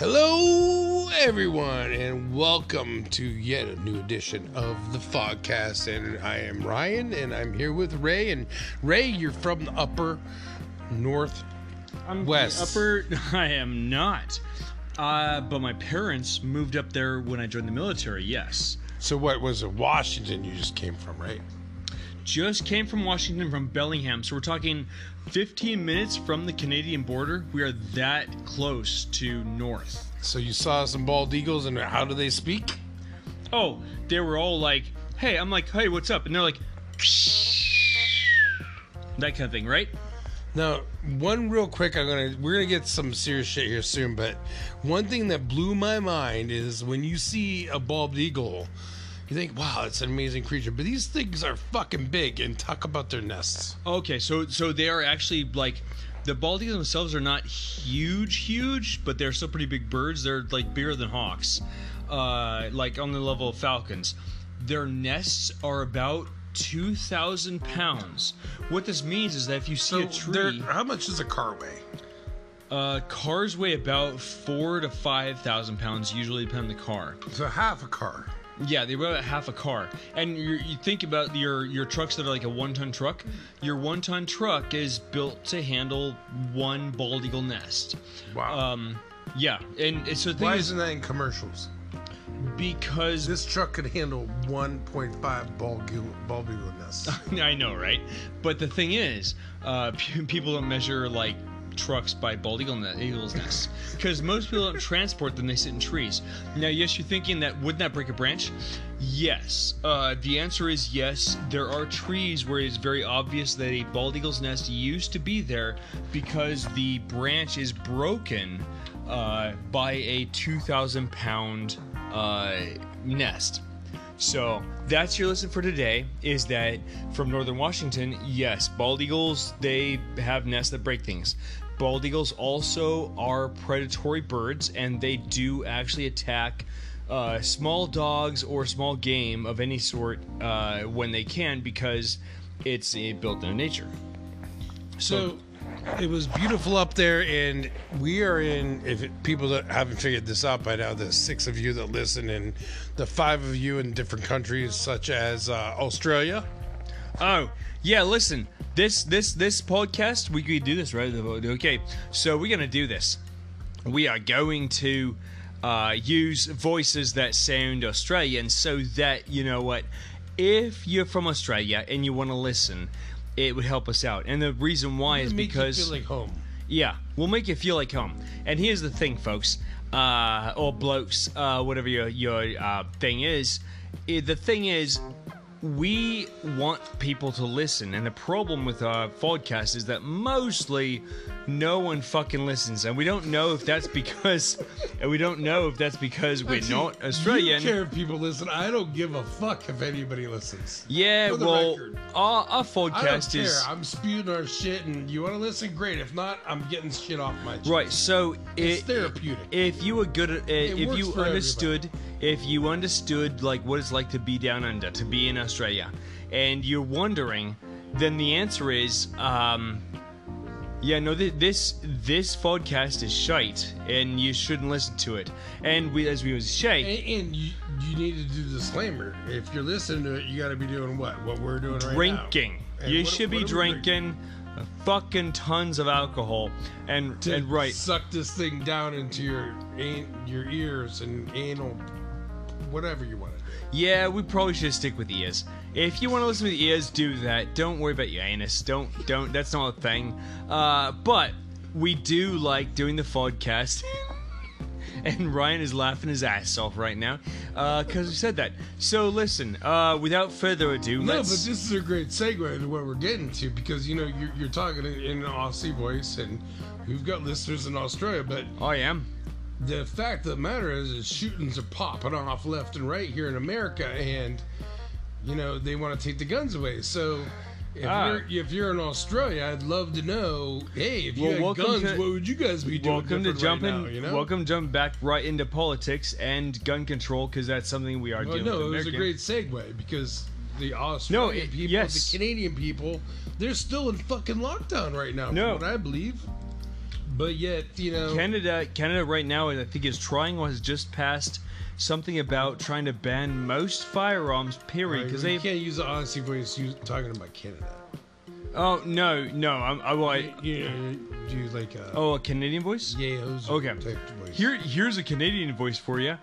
Hello, everyone, and welcome to yet a new edition of the Fogcast. And I am Ryan, and I'm here with Ray. And Ray, you're from the upper north. I'm West. upper. I am not. Uh, but my parents moved up there when I joined the military. Yes, So, what was it? Washington, you just came from, right? Just came from Washington from Bellingham. So we're talking 15 minutes from the Canadian border. We are that close to north. So, you saw some bald eagles, and how do they speak? Oh, they were all like, "Hey," I'm like, "Hey, what's up?" And they're like, that kind of thing, right? Now, one real quick, I'm gonna we're gonna get some serious shit here soon, but one thing that blew my mind is when you see a bald eagle, you think, wow, it's an amazing creature. But these things are fucking big and talk about their nests. Okay, so so they are actually like the bald eagles themselves are not huge, huge, but they're still pretty big birds. They're like bigger than hawks, uh, like on the level of falcons. Their nests are about two thousand pounds. What this means is that if you see a tree, how much does a car weigh? uh, cars weigh about four to five thousand pounds, usually depending on the car. So half a car. Yeah, they weigh about half a car. And you you think about your your trucks that are like a one ton truck. Your one ton truck is built to handle one bald eagle nest. Wow. Um, yeah, and and so Why thing is isn't that in commercials? because This truck could handle 1.5 bald eagle, bald eagle nests. I know, right? But the thing is, uh, people don't measure like trucks by bald eagle ne- eagle's nests because most people don't transport them; they sit in trees. Now, yes, you're thinking that wouldn't that break a branch? Yes. Uh, the answer is yes. There are trees where it's very obvious that a bald eagle's nest used to be there because the branch is broken uh, by a 2,000 pound uh, nest. So that's your lesson for today. Is that from northern Washington? Yes, bald eagles they have nests that break things. Bald eagles also are predatory birds, and they do actually attack uh, small dogs or small game of any sort uh, when they can because it's uh, built in nature. So it was beautiful up there, and we are in. If it, people that haven't figured this out by now, the six of you that listen, and the five of you in different countries such as uh, Australia. Oh, yeah, listen. This this this podcast, we could do this, right? Okay. So we're going to do this. We are going to uh, use voices that sound Australian so that, you know what, if you're from Australia and you want to listen, it would help us out. And the reason why is Make you because feel like home. yeah, we'll make you feel like home. And here's the thing, folks, uh, or blokes, uh, whatever your your uh, thing is. the thing is, we want people to listen, and the problem with our podcast is that mostly no one fucking listens, and we don't know if that's because, and we don't know if that's because we're Actually, not Australian. You care if people listen. I don't give a fuck if anybody listens. Yeah, well, record. our, our I don't podcast care. is I'm spewing our shit, and you want to listen, great. If not, I'm getting shit off my chest. Right. So It's it, therapeutic. If you were good at, if you understood, if you understood like what it's like to be down under, to be in Australia, and you're wondering, then the answer is, um, yeah, no, th- this this podcast is shite, and you shouldn't listen to it. And we, as we was say, And, and you, you need to do the disclaimer. If you're listening to it, you got to be doing what? What we're doing right now. drinking. And You what- should what be we drinking. Fucking tons of alcohol, and To and right, suck this thing down into your your ears and anal, whatever you want to do. Yeah, we probably should stick with ears. If you want to listen with ears, do that. Don't worry about your anus. Don't don't. That's not a thing. Uh, but we do like doing the podcast. and Ryan is laughing his ass off right now because we said that. So listen, uh, without further ado, No, but let's. this is a great segue to what we're getting to because you know you're, you're talking in, in an Aussie voice, and we've got listeners in Australia. But I am. The fact of the matter is, is shootings are popping off left and right here in America, and you know they want to take the guns away. So if Ah. you're if you're in Australia, I'd love to know. Hey, if you Well, had guns, to- what would you guys be doing? Welcome to jumping. right now, you know? Welcome jump back right into politics and gun control because that's something we are Well, dealing no, with. it was a great segue because the Australian it- people, yes. the Canadian people, they're still in fucking lockdown right now. No. from what I believe. But yet, you know, Canada, Canada right now, I think is trying or has just passed something about trying to ban most firearms. Period. Because you they. can't use the honesty voice. You talking about Canada? Oh no, no. I'm. I, well, I, You do you like a oh, a Canadian voice. yahoos Okay. type voice? Here, here's a Canadian voice for you.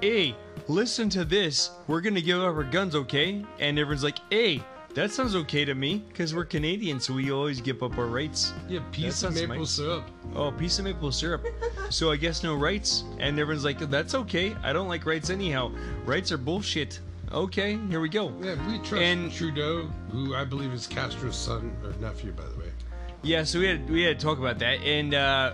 Hey, listen to this. We're gonna give up our guns, okay? And everyone's like, hey, that sounds okay to me, because we're Canadian, so we always give up our rights. yeah, piece of maple nice. syrup. Oh, piece of maple syrup. so I guess no rights. And everyone's like, that's okay. I don't like rights anyhow. Rights are bullshit. Okay, here we go. Yeah, we trust And- Trudeau, who I believe is Castro's son or nephew, by the way. Yeah, so we had we had to talk about that, and uh,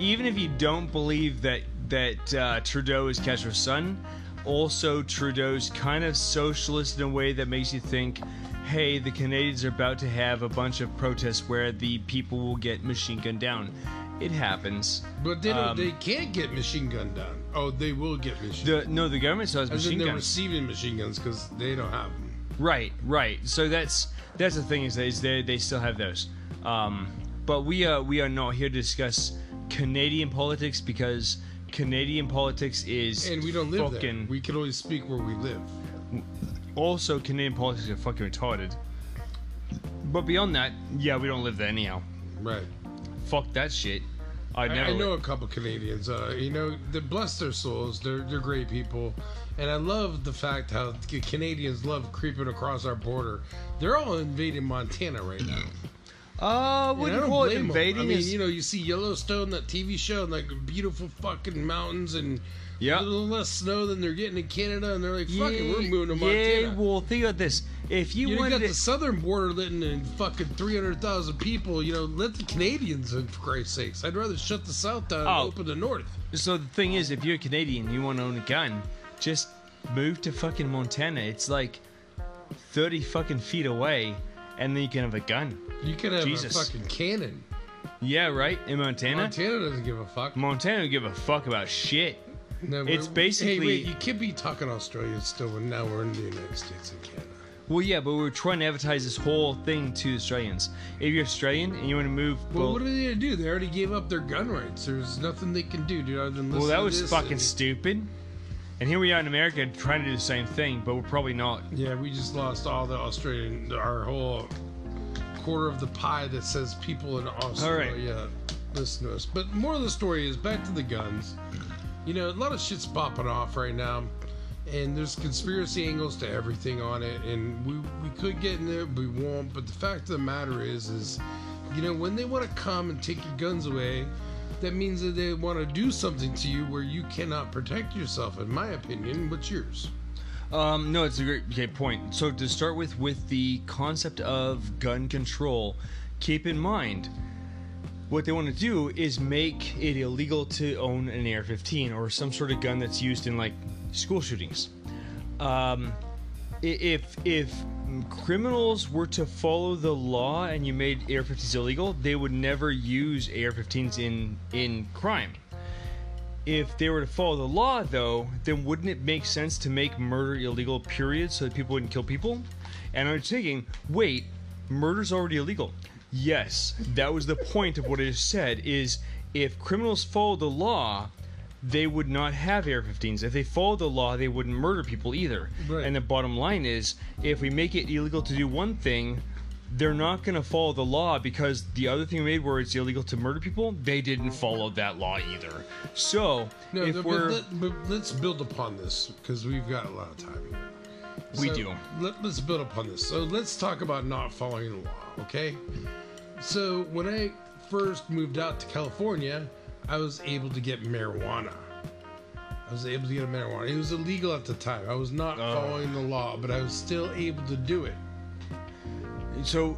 even if you don't believe that that uh, Trudeau is Castro's son, also Trudeau's kind of socialist in a way that makes you think, hey, the Canadians are about to have a bunch of protests where the people will get machine gunned down. It happens. But they don't. Um, they can't get machine gunned down. Oh, they will get machine. The no, the government still has As in machine they're guns. receiving machine guns because they don't have them. Right, right. So that's that's the thing is they they still have those. Um, but we uh we are not here to discuss Canadian politics because Canadian politics is And we don't live there. We can only speak where we live. also Canadian politics are fucking retarded. But beyond that, yeah, we don't live there anyhow. Right. Fuck that shit. I, never. I know a couple Canadians. Uh, you know, they bless their souls. They're they're great people, and I love the fact how Canadians love creeping across our border. They're all invading Montana right now. Uh, And what I do you don't call it? Invading I mean, is you know, you see Yellowstone, that TV show, and like beautiful fucking mountains and Yeah. a little less snow than they're getting in Canada, and they're like, "Fuck it, we're moving to Montana." Yeah, Montana." well, think about this. If you, you wanted got to, the southern border letting in fucking 300,000 people. You know, let the Canadians in, for Christ's sakes. I'd rather shut the south down and Oh. open the north. So the thing is, if you're a Canadian, you want to own a gun, just move to fucking Montana. It's like thirty fucking feet away, and then you can have a gun. You could have Jesus. a fucking cannon. Yeah, right. In Montana, Montana doesn't give a fuck. Montana don't give a fuck about shit. No, It's basically- Hey, wait, you can't be talking Australia still when now we're in the United States and Canada. Well, yeah, but we're trying to advertise this whole thing to Australians. If you're Australian and you want to move, Well, well, what are they gonna do? They already gave up their gun rights. There's nothing they can do, dude, other than listen well, that was fucking and- stupid. And here we are in America trying to do the same thing, but we're probably not. Yeah, we just lost all the Australian, our whole quarter of the pie that says people in Australia listen to us. But more of the story is back to the guns. You know, a lot of shit's popping off right now, and there's conspiracy angles to everything on it, and we we could get in it, we won't. But the fact of the matter is, is you know, when they want to come and take your guns away. That means that they want to do something to you where you cannot protect yourself. In my opinion, what's yours? Um, no, it's a great point. So to start with, with the concept of gun control, keep in mind what they want to do is make it illegal to own an AR-15 or some sort of gun that's used in like school shootings. Um, if if criminals were to follow the law and you made AR-15s illegal, they would never use AR-15s in in crime. If they were to follow the law, though, then wouldn't it make sense to make murder illegal, period, so that people wouldn't kill people? And I'm thinking, wait, murder's already illegal. Yes, that was the point of what I just said, is if criminals follow the law, they would not have AR-15s. If they followed the law, they wouldn't murder people either. Right. And the bottom line is, if we make it illegal to do one thing, they're not going to follow the law because the other thing we made where it's illegal to murder people, they didn't follow that law either. So, No, if no, we're but, let, let's build upon this because we've got a lot of time here. We So, do. Let, let's build upon this. So let's talk about not following the law, okay? So when I first moved out to California, I was able to get marijuana. I was able to get a marijuana. It was illegal at the time. I was not Oh. following the law, but I was still able to do it. so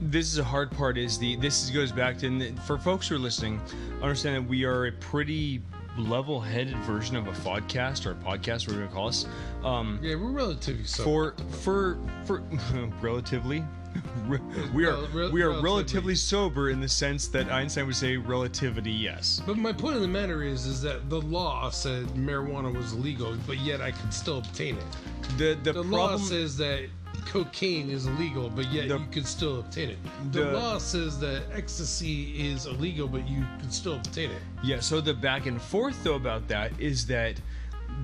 this is a hard part is the this goes back to and for folks who are listening understand that we are a pretty level-headed version of a podcast or a podcast we're gonna call us um, Yeah, we're relatively sober. for for for relatively re- we are Rel- rel- we are relatively. relatively sober in the sense that Einstein would say relativity yes But my point of the matter is, is that the law said marijuana was illegal, but yet I could still obtain it. the the, The law says that cocaine is illegal, but yet The- you could still obtain it. The, The- law says that ecstasy is illegal, but you could still obtain it. Yeah, so the back and forth though about that is that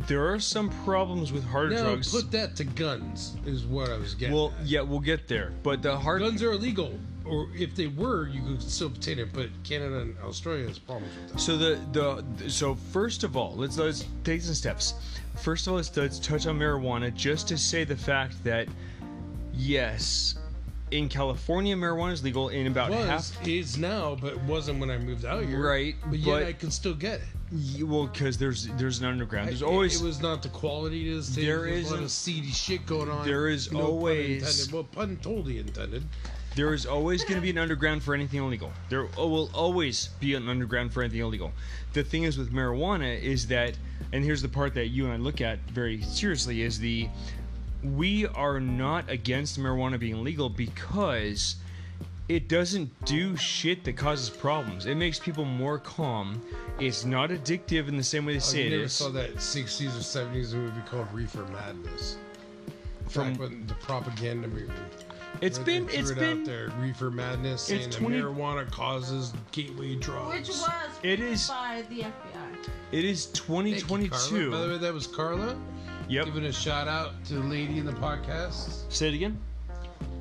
there are some problems with hard Now drugs. put that to guns is what I was getting. well, at. yeah, we'll get there. But the hard guns are illegal, or if they were, you could still obtain it. But Canada and Australia has problems with that. So the the so first of all, let's let's take some steps. First of all, let's, let's touch on marijuana just to say the fact that yes, in California marijuana is legal in about was half. is now, but wasn't when I moved out here. Right, but yet but- I can still get it. Well, because there's there's an underground. There's always it, was not the quality it is. today. There There's a lot of seedy shit going on. there is No pun always- intended. well pun totally intended. there is always going to be an underground for anything illegal. There oh, will always be an underground for anything illegal. The thing is with marijuana is that, and here's the part that you and I look at very seriously is the we are not against marijuana being legal because it doesn't do shit that causes problems. It makes people more calm. It's not addictive in the same way they Oh, say you it never is. saw that 60s or 70s movie called Reefer Madness. From- From when the propaganda movie. It's been they it's it been out there, Reefer Madness, saying it's that 20 marijuana causes gateway drugs. Which was It is- by the FBI. it is Thank you, Carla. 2022. By the way, that was Carla. Yep. Giving a shout out to the lady in the podcast. Say it again.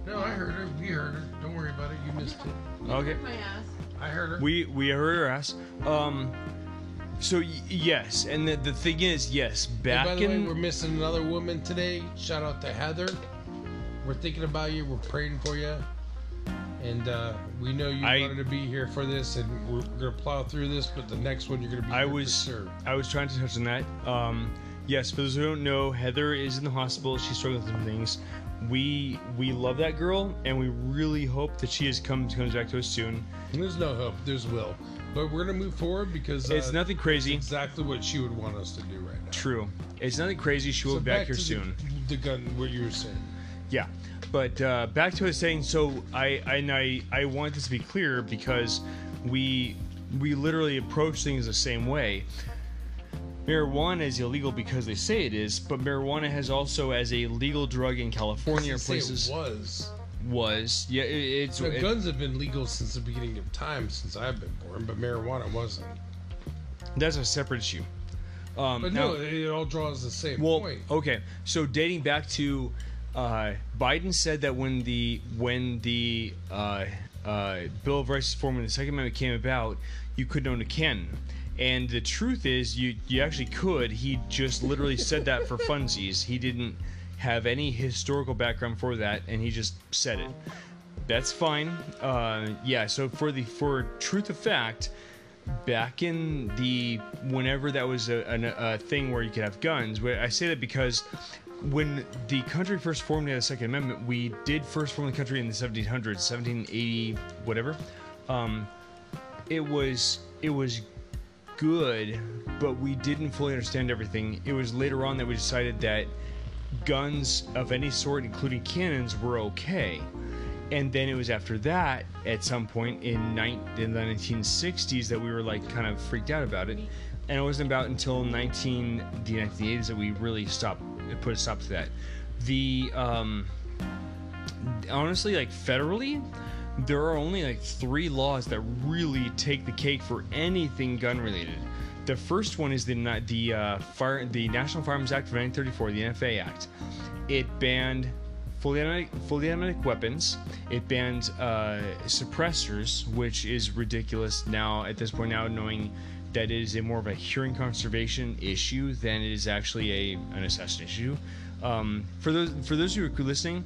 No, I heard her. We heard her. Don't worry about it. You missed it. Okay. My ass. I heard her. We we heard her ass. Um. So y- yes, and the, the thing is, yes, Hey, back by the way, in we're missing another woman today. Shout out to Heather. We're thinking about you. We're praying for you. And uh, we know you I- wanted to be here for this, and we're, we're gonna plow through this. But the next one, you're gonna be. I here for was sure. I was trying to touch on that. Um, yes, for those who don't know, Heather is in the hospital. She's struggling with some things. We we love that girl, and we really hope that she has come comes back to us soon. There's no hope. There's will. But we're gonna move forward because uh, It's nothing crazy. exactly what she would want us to do right now. True, it's nothing crazy. She will So be back, here to soon. The, gun, what you were saying. Yeah, but uh, back to us saying. So I I and I I want this to be clear because we we literally approach things the same way. Marijuana is illegal because they say it is, but marijuana has also as a legal drug in California They say it places was. was yeah it, it's Now, it- guns have been legal since the beginning of time, since I've been born, but marijuana wasn't. that's a separate issue. Um, But now- no, it, all draws the same Well, point. okay. So dating back to uh, Biden said that when the when the uh, uh, Bill of Rights form and the Second Amendment came about, you couldn't own a cannon. And the truth is, you you actually could. He just literally said that for funsies. He didn't have any historical background for that, and he just said it. That's fine. Uh, yeah. So for the for truth of fact, back in the whenever that was a, an- a thing where you could have guns. I say that because when the country first formed the Second Amendment, we did first form the country in the 1700s, 1780, whatever. Um, it was it was good, but we didn't fully understand everything. It was later on that we decided that guns of any sort, including cannons, were okay. And then it was after that, at some point in, nine, in the 1960s, that we were like kind of freaked out about it. And it wasn't about until 19 the 1980s that we really stopped, put a stop to that. The um, honestly, like federally, there are only like three laws that really take the cake for anything gun related. The first one is the the uh, fire the National Firearms Act of 1934, the NFA Act. It banned fully automatic, fully automatic weapons. It banned uh, suppressors, which is ridiculous now at this point. Now knowing that it is a more of a hearing conservation issue than it is actually a an assassin issue. Um, for those for those who are listening,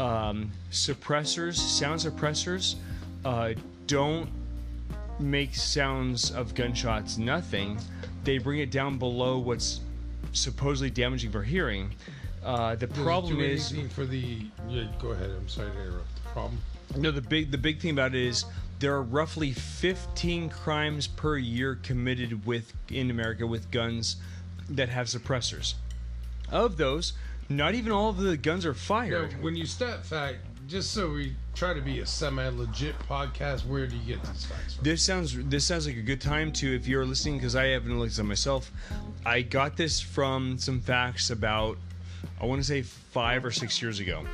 um, suppressors, sound suppressors, uh, don't make sounds of gunshots nothing. They bring it down below what's supposedly damaging for hearing. Uh, the Does problem is for the. Yeah, go ahead. I'm sorry to interrupt. The problem. no the big the big thing about it is there are roughly 15 crimes per year committed with in America with guns that have suppressors. Of those, not even all of the guns are fired. when you stat fact, just so we try to be a semi-legit podcast, where do you get these facts from? This sounds this sounds like a good time to if you're listening because I haven't looked at myself. I got this from some facts about I want to say five or six years ago.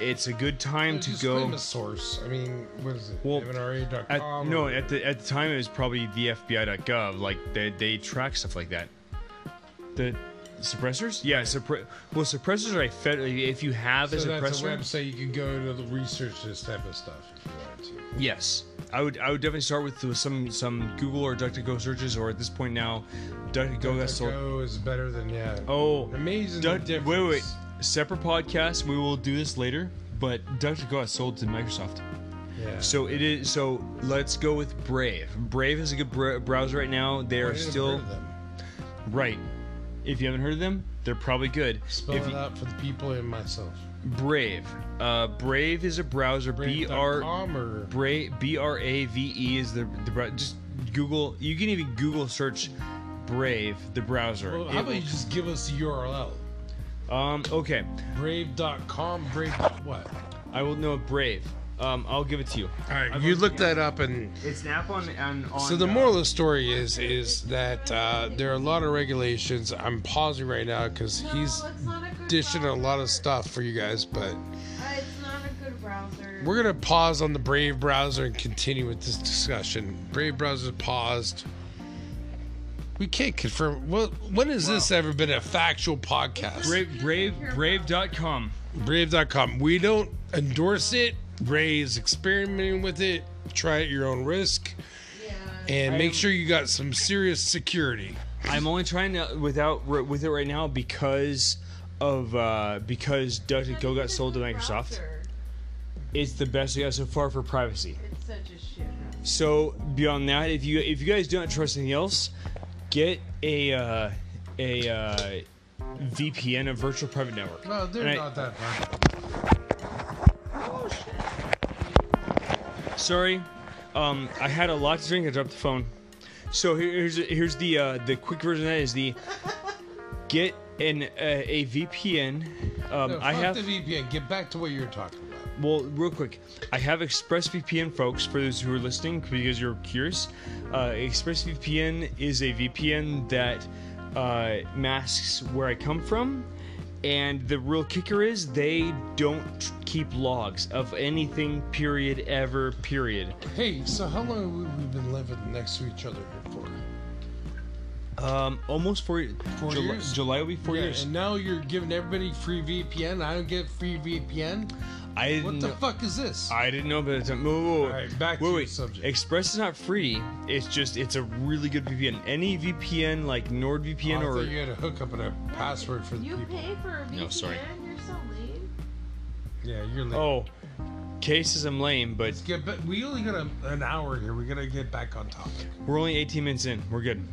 it's a good time to go. claim a source. I mean, what is it? Well, At, no, at the at the time it was probably the FBI.gov. Like they they track stuff like that. The suppressors, yeah, suppre- well suppressors are a federal. If you have so a that's a suppressor, website you can go to the research this type of stuff if you wanted to. Yes, I would. I would definitely start with some some Google or DuckDuckGo searches, or at this point now, DuckDuckGo got sold. Go is better than yeah. Oh, Amazing Duck, difference. wait, wait, separate podcast. We will do this later. But DuckDuckGo has sold to Microsoft, Yeah. so it is. So let's go with Brave. Brave is a good br- browser right now. They are still heard of them. right. If you haven't heard of them, they're probably good. Spell if it you- out for the people and myself. Brave, uh, Brave is a browser. B R or Brave B R A V E is the the just Google. You can even Google search Brave the browser. well, how about will- you just give us the URL? um okay, Brave.com. Brave. What? I will know Brave. Um, I'll give it to you. All right, I've you already- look that up and. It's nap app on on. on So the uh, moral of the story is is that uh, there are a lot of regulations. I'm pausing right now because No, he's a good dishing a lot of stuff for you guys, but Uh, it's not a good browser. we're gonna pause on the Brave browser and continue with this discussion. Brave browser paused. We can't confirm. Well, when has this ever been a factual podcast? Brave Brave Brave.com. Brave.com. We don't endorse it. Ray's experimenting with it. Try at your own risk, yeah. and I make am- sure you got some serious security. I'm only trying to without with it right now because of uh because DuckDuckGo got sold to Microsoft. Browser. It's the best we got so far for privacy. It's such a shit. So beyond that, if you if you guys don't trust anything else, get a uh, a uh, VPN, a virtual private network. No, they're And I- not that bad. Sorry, um, I had a lot to drink. I dropped the phone. So here's here's the uh, the quick version. Of that is the get an uh, a VPN. Um, No, I have the VPN. Get back to what you're talking about. well, real quick. I have ExpressVPN, folks. For those who are listening, because you're curious, uh, ExpressVPN is a VPN that uh, masks where I come from. And the real kicker is they don't keep logs of anything, period, ever, period. Hey, so how long have we been living next to each other here for? Um, almost four, Four July, years? July will be four Yeah, years. And now you're giving everybody free VPN. I don't get free VPN. I didn't What the know, fuck is this? I didn't know about it. Whoa, whoa, whoa. All right, back to wait, the wait. subject. Express is not free. It's just it's a really good VPN. Any VPN like NordVPN Oh, I or you had a hookup and a password for the You people. pay for a VPN. No, sorry. You're so lame. Yeah, you're late. oh, cases I'm lame, but Let's get back. We only got a, an hour here. We gotta get back on topic. we're only 18 minutes in. We're good.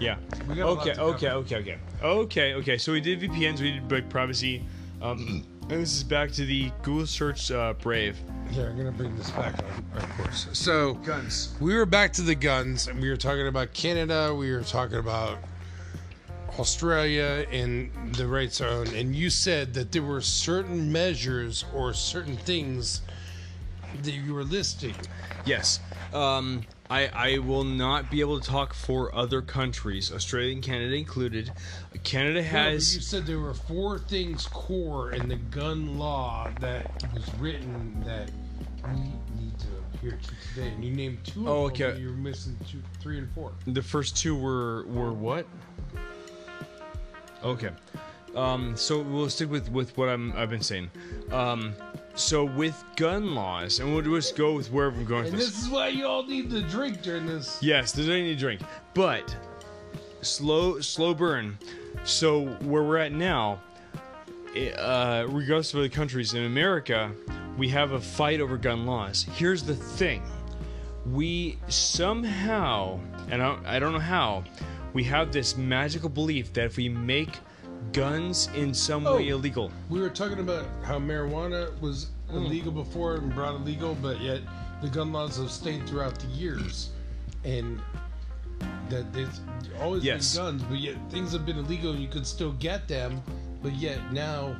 Yeah. We got a lot Okay. to Okay. cover. Okay. Okay. Okay. Okay. So we did VPNs. We did like privacy. Um, and this is back to the Google search uh, Brave. Yeah, I'm gonna bring this back on our course. So Guns. we were back to the guns, and we were talking about Canada. We were talking about Australia and the right zone, and you said that there were certain measures or certain things that you were listing. Yes. Um, I, I will not be able to talk for other countries, Australia and Canada included. Canada No, has. you said there were four things core in the gun law that was written that we need to adhere to today. And you named two of Oh, them. okay. and You're missing two, three, and four. The first two were were what? Okay. Um, so we'll stick with, with what I'm I've been saying. Um, so with gun laws, and we'll just go with wherever I'm going And this. this is why you all need to drink during this. Yes, there's any drink, but slow slow burn. So where we're at now, uh, regardless of other countries in America, we have a fight over gun laws. Here's the thing: we somehow, and I, I don't know how, we have this magical belief that if we make guns in some way Oh. illegal, We were talking about how marijuana was Hmm. illegal before and brought illegal, but yet the gun laws have stayed throughout the years, and that there's always Yes. been guns, but yet things have been illegal and you could still get them, but yet now,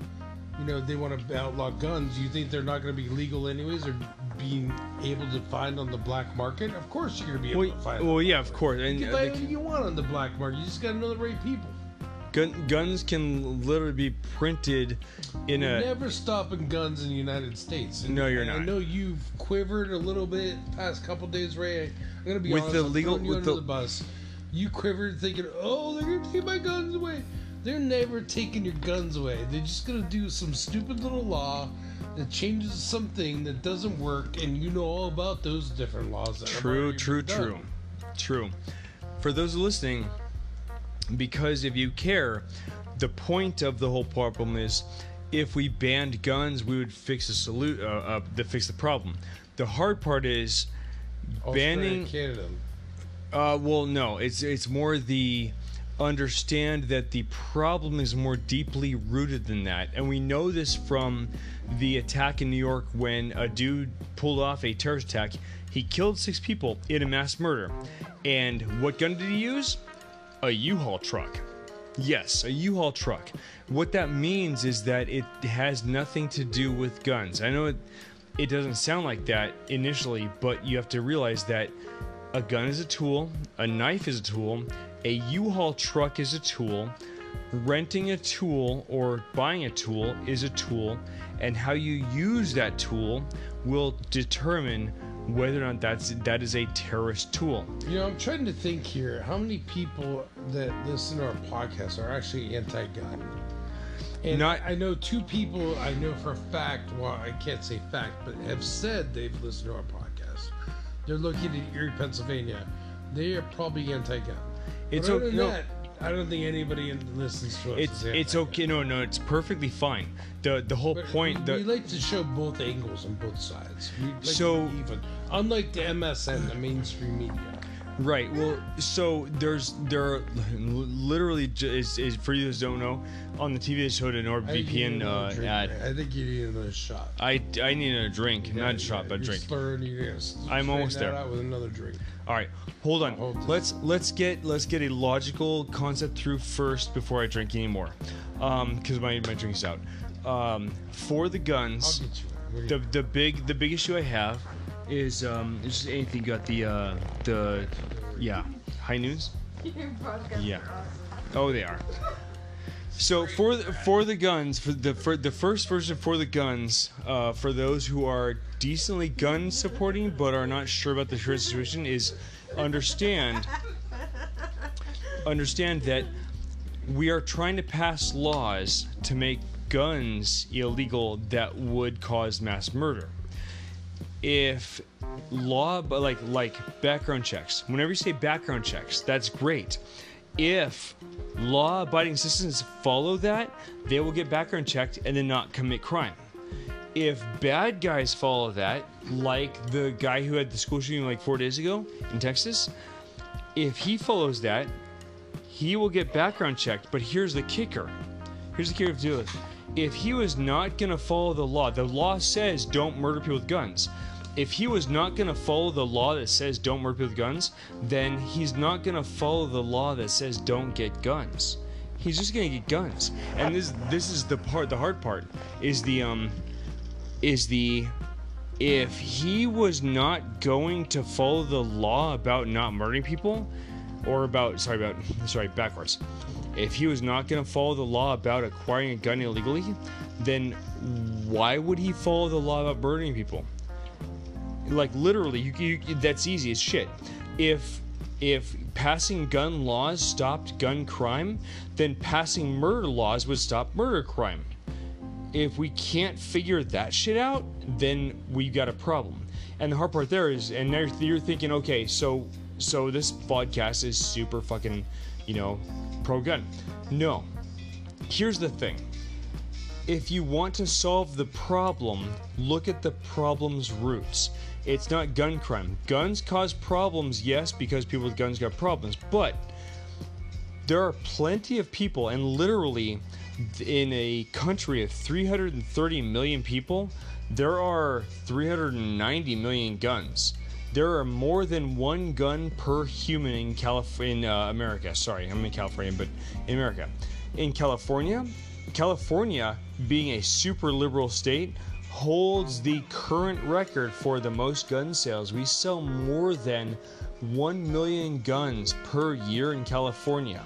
you know, they want to outlaw guns. You think they're not going to be legal anyways, or being able to find on the black market? Of course, you're going to be able well, to find. well yeah, of course, and you uh, can buy the- anything you want on the black market. You just got to know the right people. Gun, guns can literally be printed in You're a. never stopping guns in the United States. No, you're not. I know you've quivered a little bit past couple days, Ray. I'm gonna be With honest. the legal- you with under the- the bus. You quivered thinking, "Oh, they're gonna take my guns away." They're never taking your guns away. They're just gonna do some stupid little law that changes something that doesn't work, and you know all about those different laws. That True, true, true, true. For those listening, because if you care, the point of the whole problem is, if we banned guns, we would fix the salute, uh, uh, the fix the problem. The hard part is banning. Canada. Uh, well, no, it's it's more the understand that the problem is more deeply rooted than that, and we know this from the attack in New York when a dude pulled off a terrorist attack. He killed six people in a mass murder, and what gun did he use? A U-Haul truck. Yes, a U-Haul truck. What that means is that it has nothing to do with guns. I know it, it doesn't sound like that initially, but you have to realize that a gun is a tool, a knife is a tool, a U-Haul truck is a tool, renting a tool or buying a tool is a tool, and how you use that tool will determine whether or not that's that is a terrorist tool. You know, I'm trying to think here. How many people that listen to our podcast are actually anti-gun? And Not- I know two people I know for a fact. Well, I can't say fact, but have said they've listened to our podcast. They're located in Erie, Pennsylvania. They are probably anti-gun. It's but o- other than no. that, I don't think anybody in- listens to us. It's it's okay. No, no, it's perfectly fine. The the whole But point. we The, like to show both angles on both sides. We like So- to be even, unlike the MSM, the mainstream media. Right. Well, so there's there are literally is, is for you that don't know on the TV they showed an I think you need NordVPN another uh, drink, ad. I think you need another shot. I I need a drink, not a shot, but a drink. Slurring, you're gonna s- I'm almost there. Out with another drink. All right, hold on. Let's let's get let's get a logical concept through first before I drink anymore, um, because my my drink's out. Um, for the guns, get you. one. What do the the big the big issue I have is um, is just anything got the uh, the yeah high news. Your Yeah. are awesome. Oh, they are. So for the, for the guns, for the for the first version for the guns, uh, for those who are decently gun supporting but are not sure about the current situation, is understand understand that we are trying to pass laws to make guns illegal that would cause mass murder. If law, but like like background checks, whenever you say background checks, that's great. If law-abiding citizens follow that, they will get background checked and then not commit crime. If bad guys follow that, like the guy who had the school shooting like four days ago in Texas, if he follows that, he will get background checked. But here's the kicker. Here's the kicker to do with. If he was not gonna follow the law, the law says don't murder people with guns. If he was not gonna follow the law that says don't work with guns, then he's not gonna follow the law that says don't get guns. He's just gonna get guns. And this this is the part the hard part is the um is the if he was not going to follow the law about not murdering people or about sorry about sorry backwards if he was not going to follow the law about acquiring a gun illegally then why would he follow the law about murdering people like literally you, you that's easy as shit if if passing gun laws stopped gun crime then passing murder laws would stop murder crime if we can't figure that shit out, then we've got a problem. And the hard part there is, and now you're- thinking, okay, so so this podcast is super fucking, you know, pro gun. No. Here's the thing. If you want to solve the problem, look at the problem's roots. It's not gun crime. Guns cause problems, yes, because people with guns got problems, but there are plenty of people, and literally in a country of 330 million people, there are 390 million guns. There are more than one gun per human in California, in uh, America. Sorry, I'm in California, but in America. In California, California, being a super liberal state, holds the current record for the most gun sales. We sell more than 1 million guns per year in California.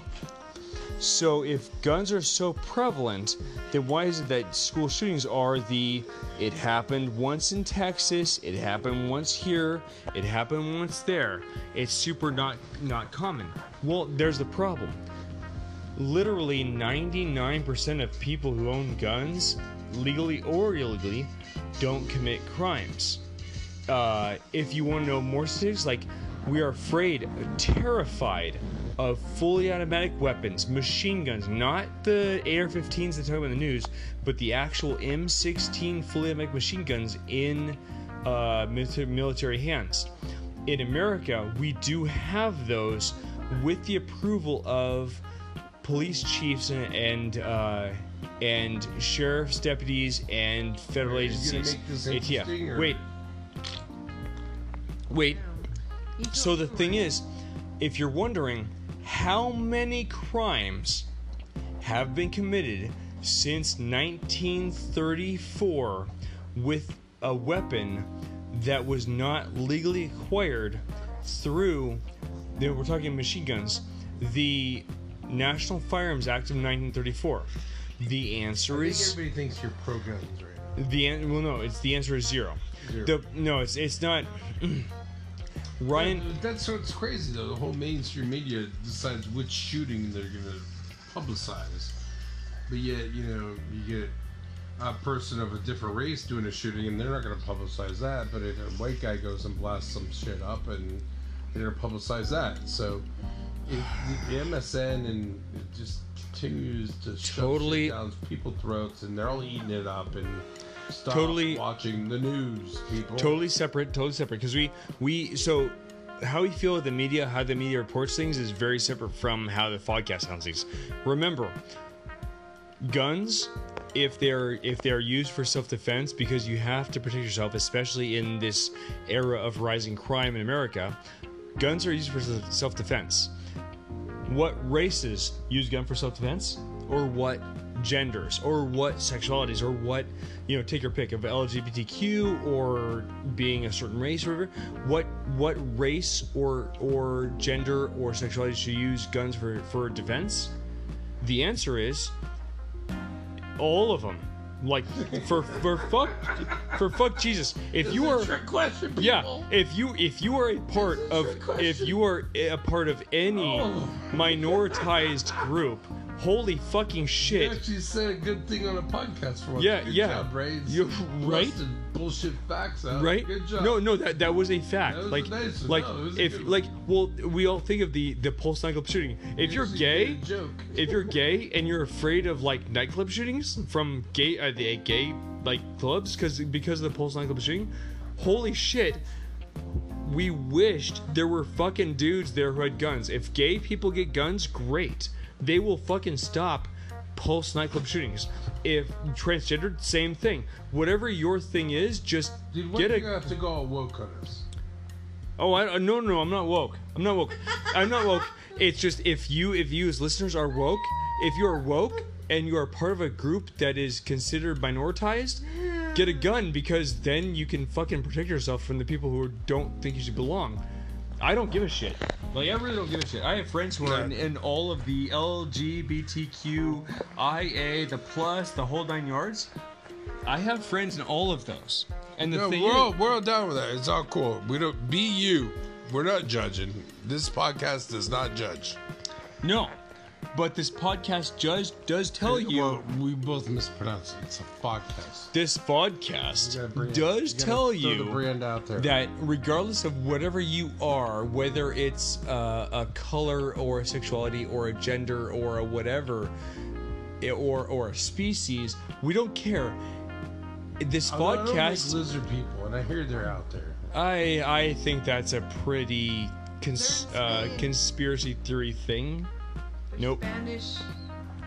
So if guns are so prevalent, then why is it that school shootings are the it happened once in Texas, it happened once here, it happened once there. It's super not not common. Well, there's the problem. Literally 99% of people who own guns, legally or illegally, don't commit crimes. Uh, if you want to know more statistics, like we are afraid, terrified of fully automatic weapons, machine guns, not the AR-15s that talk about in the news, but the actual M16 fully automatic machine guns in uh, military, military hands. In America, we do have those with the approval of police chiefs and and, uh, and sheriff's deputies and federal Are agencies. ATF. or- Wait, wait. So the thing is, if you're wondering how many crimes have been committed since 1934 with a weapon that was not legally acquired through, we're talking machine guns, the National Firearms Act of 1934. The answer I think is everybody thinks you're pro guns, right? now. the an- well no, it's the answer is zero. Zero. The no, it's it's not. Ryan, That's what's crazy though. The whole mainstream media decides which shooting they're gonna publicize, but yet you know you get a person of a different race doing a shooting, and they're not gonna publicize that. But if a white guy goes and blasts some shit up, and they're gonna publicize that. So it, the MSM and it just continues to Totally- down people's throats, and they're all eating it up and. Stop Totally- watching the news, people. totally separate, totally separate. Because we we so how we feel with the media, how the media reports things is very separate from how the podcast sounds things. Remember, guns, if they're if they're used for self defense, because you have to protect yourself, especially in this era of rising crime in America, guns are used for self defense. What races use gun for self defense, or what genders, or what sexualities, or what you know, take your pick of LGBTQ or being a certain race or whatever. What what race or or gender or sexuality should use guns for for defense? The answer is all of them. Like for for fuck for fuck Jesus. If you are trick question, people. yeah, if you if you are a part of if you are a part of any Oh. minoritized group, holy fucking You shit. actually said a good thing on a podcast for once. Yeah, good yeah. Job, Ray. You- right? Bullshit facts out. right Good job. no no that that was a fact That was like a nice like No, it was a if like well we all think of the the pulse nightclub shooting if you're gay joke. if you're gay and you're afraid of like nightclub shootings from gay uh, the gay like clubs because because of the pulse nightclub shooting holy shit we wished there were fucking dudes there who had guns if gay people get guns great they will fucking stop pulse nightclub shootings if transgendered same thing whatever your thing is just Dude, get are a you have to go all woke us? Oh, I no, no, no, I'm not woke. I'm not woke. I'm not woke. It's just if you, if you as listeners are woke, if you are woke and you are part of a group that is considered minoritized, get a gun because then you can fucking protect yourself from the people who don't think you should belong. I don't give a shit. Like I really don't give a shit. I have friends who are in, in all of the LGBTQIA, the plus, the whole nine yards. I have friends in all of those. And the No, thing we're is, all we're all down with that. It's all cool. We don't be you. We're not judging. This podcast does not judge. No, but this podcast does does tell you Well, we both mispronounced it. It's a podcast. this podcast gotta bring it- does we gotta tell you the brand out there. that regardless of whatever you are, whether it's uh, a color or a sexuality or a gender or a whatever, eh, or or a species, we don't care. This I don't- I don't like podcast, lizard people, and I hear they're out there. I I think that's a pretty cons- uh, conspiracy theory thing. Nope. Spanish.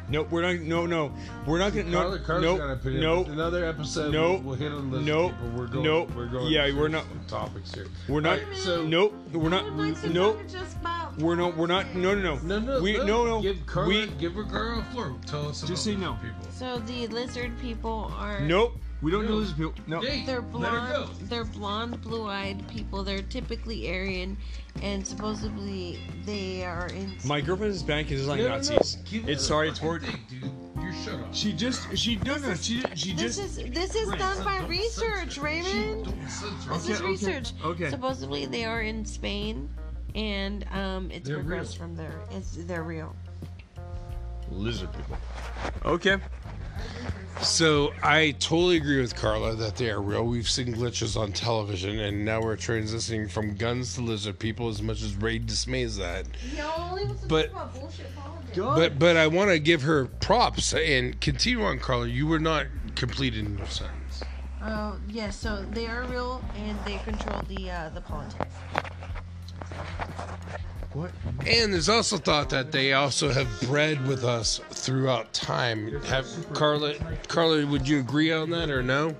Nope, we're not. No, no, we're not gonna. No, Carla Carla's nope, got an opinion. nope. Another episode. Nope. We'll, we'll hit on lizard Nope. people. We're going. Nope. We're going. Yeah, we're not- topics here. We're not. Alright, so Nope, we're not. Like Nope, talk just about we're no. We're not. No, no, no. No, no, We no. no, no. Give Carla, we give her girl a floor. Tell us about Just say no. People. So the lizard people are. nope. We don't know do lizard people. No. Hey, They're let her go. blonde. They're blonde, blue-eyed people. They're typically Aryan, and supposedly they are in. My girlfriend is Hispanic and is like No, no, no. Nazis. Keep It's sorry, it's fucking word. thing, dude. You're shut up. She just she no no she she This just is this is Right, done by research. Raymond. This Okay, is okay, research. okay. Supposedly they are in Spain, and um, it's They're progressed real. from there. It's they're real. lizard people. Okay. So I totally agree with Carla that they are real. We've seen glitches on television, and now we're transitioning from guns to lizard people. As much as Ray dismays that, Y'all only But- talk about bullshit politics. but but I want to give her props and continue on, Carla. You were not completed in your sentence. Oh yes, so they are real, and they control the uh, the politics. What? And there's also thought that they also have bred with us throughout time. Have Carla, Carla, would you agree on that or no?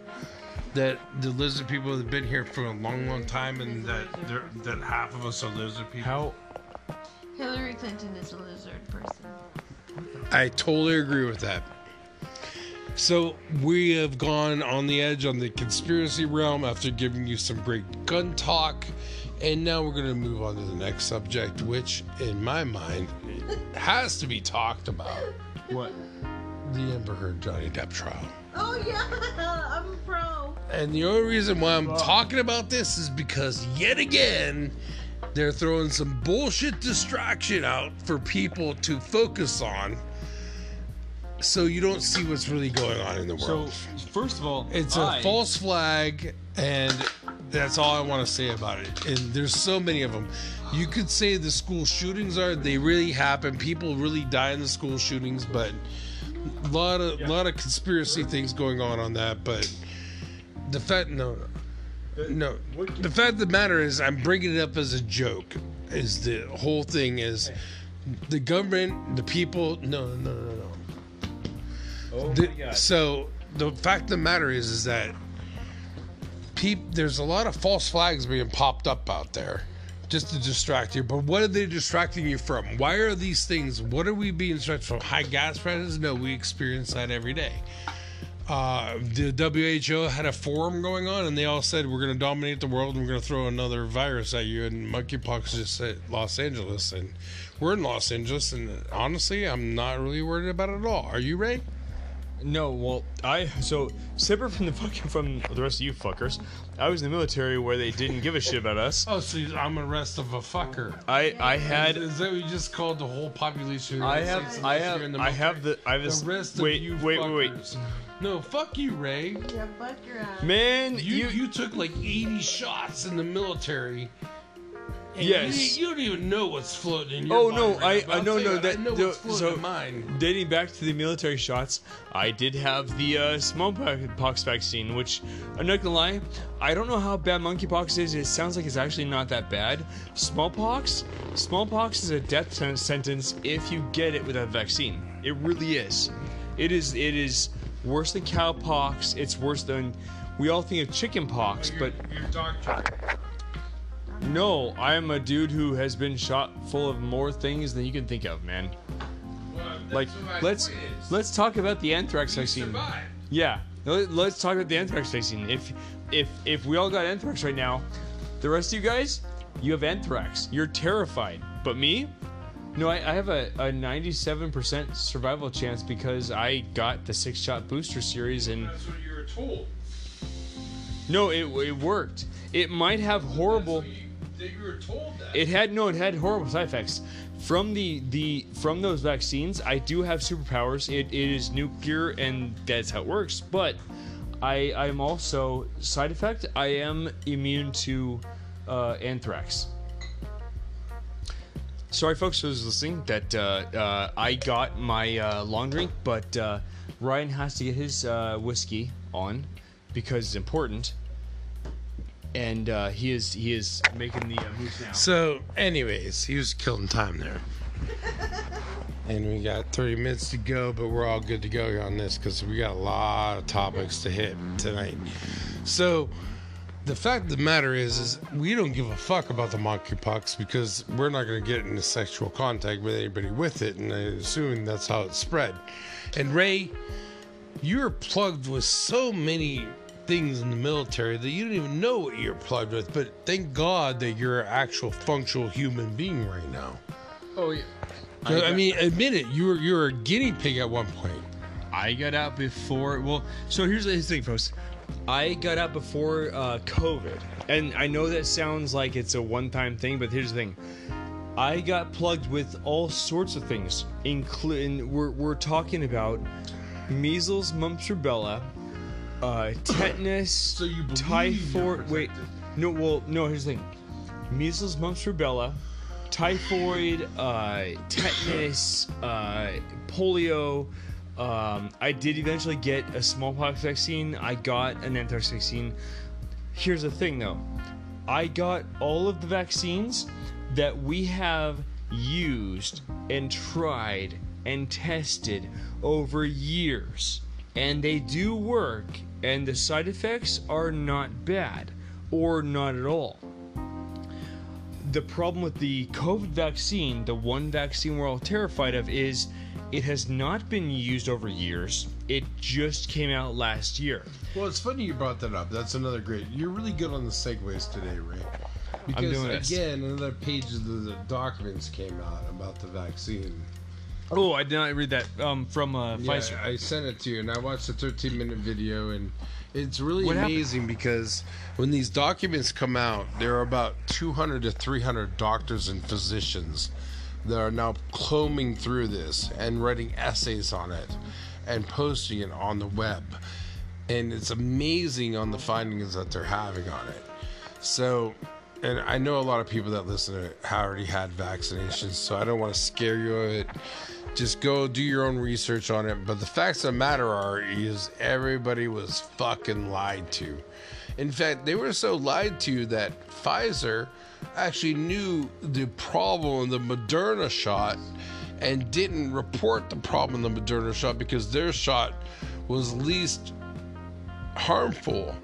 That the lizard people have been here for a long, long time, and that they're, that half of us are lizard people. How? Hillary Clinton is a lizard person. I totally agree with that. So we have gone on the edge on the conspiracy realm after giving you some great gun talk, and now we're going to move on to the next subject, which, in my mind, has to be talked about: What? the Amber Heard Johnny Depp trial. Oh yeah, I'm a pro. And the only reason why I'm talking about this is because yet again, they're throwing some bullshit distraction out for people to focus on so you don't see what's really going on in the world. So first of all, it's a I- false flag, and that's all I want to say about it. And there's so many of them. You could say the school shootings are they really happen. People really die in the school shootings, but a lot of lot of conspiracy things going on on that. But the fact, no, no, the fact of the matter is, I'm bringing it up as a joke. Is the whole thing is the government, the people? No, no, no, no. Oh The- my God. so the fact of the matter is, is that there's a lot of false flags being popped up out there, just to distract you. But what are they distracting you from? Why are these things? What are we being distracted from? High gas prices? No, we experience that every day. Uh, the WHO had a forum going on, and they all said we're going to dominate the world, and we're going to throw another virus at you. And monkeypox just hit Los Angeles, and we're in Los Angeles, and honestly, I'm not really worried about it at all. Are you, Ray? No, well, I so separate from the fucking from the rest of you fuckers. I was in the military where they didn't give a shit about us. Oh, so I'm a rest of a fucker. I I had Is that what you just called the whole population? of the I United have States I unless have you're in the I have the I have the rest wait of you wait wait wait fuckers. No, fuck you, Ray. Yeah, fuck your ass. man You you, you took like 80 shots in the military. And Yes. You, you don't even know what's floating in your Oh, mind no, right I- I I'll know, no, that- I know the- what's floating so- in mine. dating back to the military shots, I did have the uh, smallpox vaccine, which I'm not gonna lie, I don't know how bad monkeypox is. It sounds like it's actually not that bad. Smallpox, smallpox is a death sen- sentence if you get it with a vaccine. It really is. It is. It is worse than cowpox. It's worse than we all think of chickenpox, but your doctor. No, I am a dude who has been shot full of more things than you can think of, man. Like, let's let's talk about the anthrax vaccine. Yeah, let- let's talk about the anthrax vaccine. If if if we all got anthrax right now, the rest of you guys, you have anthrax. You're terrified. But me, no, I, I have a, a 97% survival chance because I got the six shot booster series and That's what you were told. no, it it worked. It might have horrible. That you were told that. It had no, it had horrible side effects. From the the from those vaccines, I do have superpowers. It, it is nuclear, and that's how it works. But I I'm also side effect. I am immune to uh, anthrax. Sorry, folks, who was listening. That uh, uh, I got my uh, long drink, but uh, Ryan has to get his uh, whiskey on because it's important. And uh, he is he is making the uh, moves now. So, anyways, he was killing time there. and we got 30 minutes to go, but we're all good to go on this because we got a lot of topics to hit tonight. So, the fact of the matter is, is we don't give a fuck about the monkeypox because we're not going to get into sexual contact with anybody with it, and I assume that's how it spread. And Ray, you're plugged with so many things in the military that you don't even know what you're plugged with. But thank God that you're an actual functional human being right now. Oh yeah. So, I, mean, admit it. You were you were a guinea pig at one point. I got out before. Well, so here's the thing, folks. I got out before uh, COVID, and I know that sounds like it's a one-time thing, but here's the thing. I got plugged with all sorts of things, including we're we're talking about measles, mumps, rubella, uh, tetanus, So typhoid. Wait, no. Well, no. Here's the thing: measles, mumps, rubella, typhoid, uh, tetanus, uh, polio. Um, I did eventually get a smallpox vaccine. I got an anthrax vaccine. Here's the thing, though. I got all of the vaccines that we have used and tried and tested over years. And they do work, and the side effects are not bad or not at all. The problem with the COVID vaccine, the one vaccine we're all terrified of, is it has not been used over years. It just came out last year. Well, it's funny you brought that up. That's another great. You're really good on the segues today, Ray. Because again, another page of the, the documents came out about the vaccine. Oh, I did not read that um, from uh, Yeah, Pfizer. I sent it to you, and I watched the 13 minute video, and it's really What happened? amazing because when these documents come out, there are about 200 to 300 doctors and physicians that are now combing through this and writing essays on it and posting it on the web. And it's amazing on the findings that they're having on it. So, and I know a lot of people that listen to it have already had vaccinations, so I don't want to scare you of it. Just go do your own research on it. But the facts of the matter are, is everybody was fucking lied to. In fact, they were so lied to that Pfizer actually knew the problem of the Moderna shot and didn't report the problem of the Moderna shot because their shot was least harmful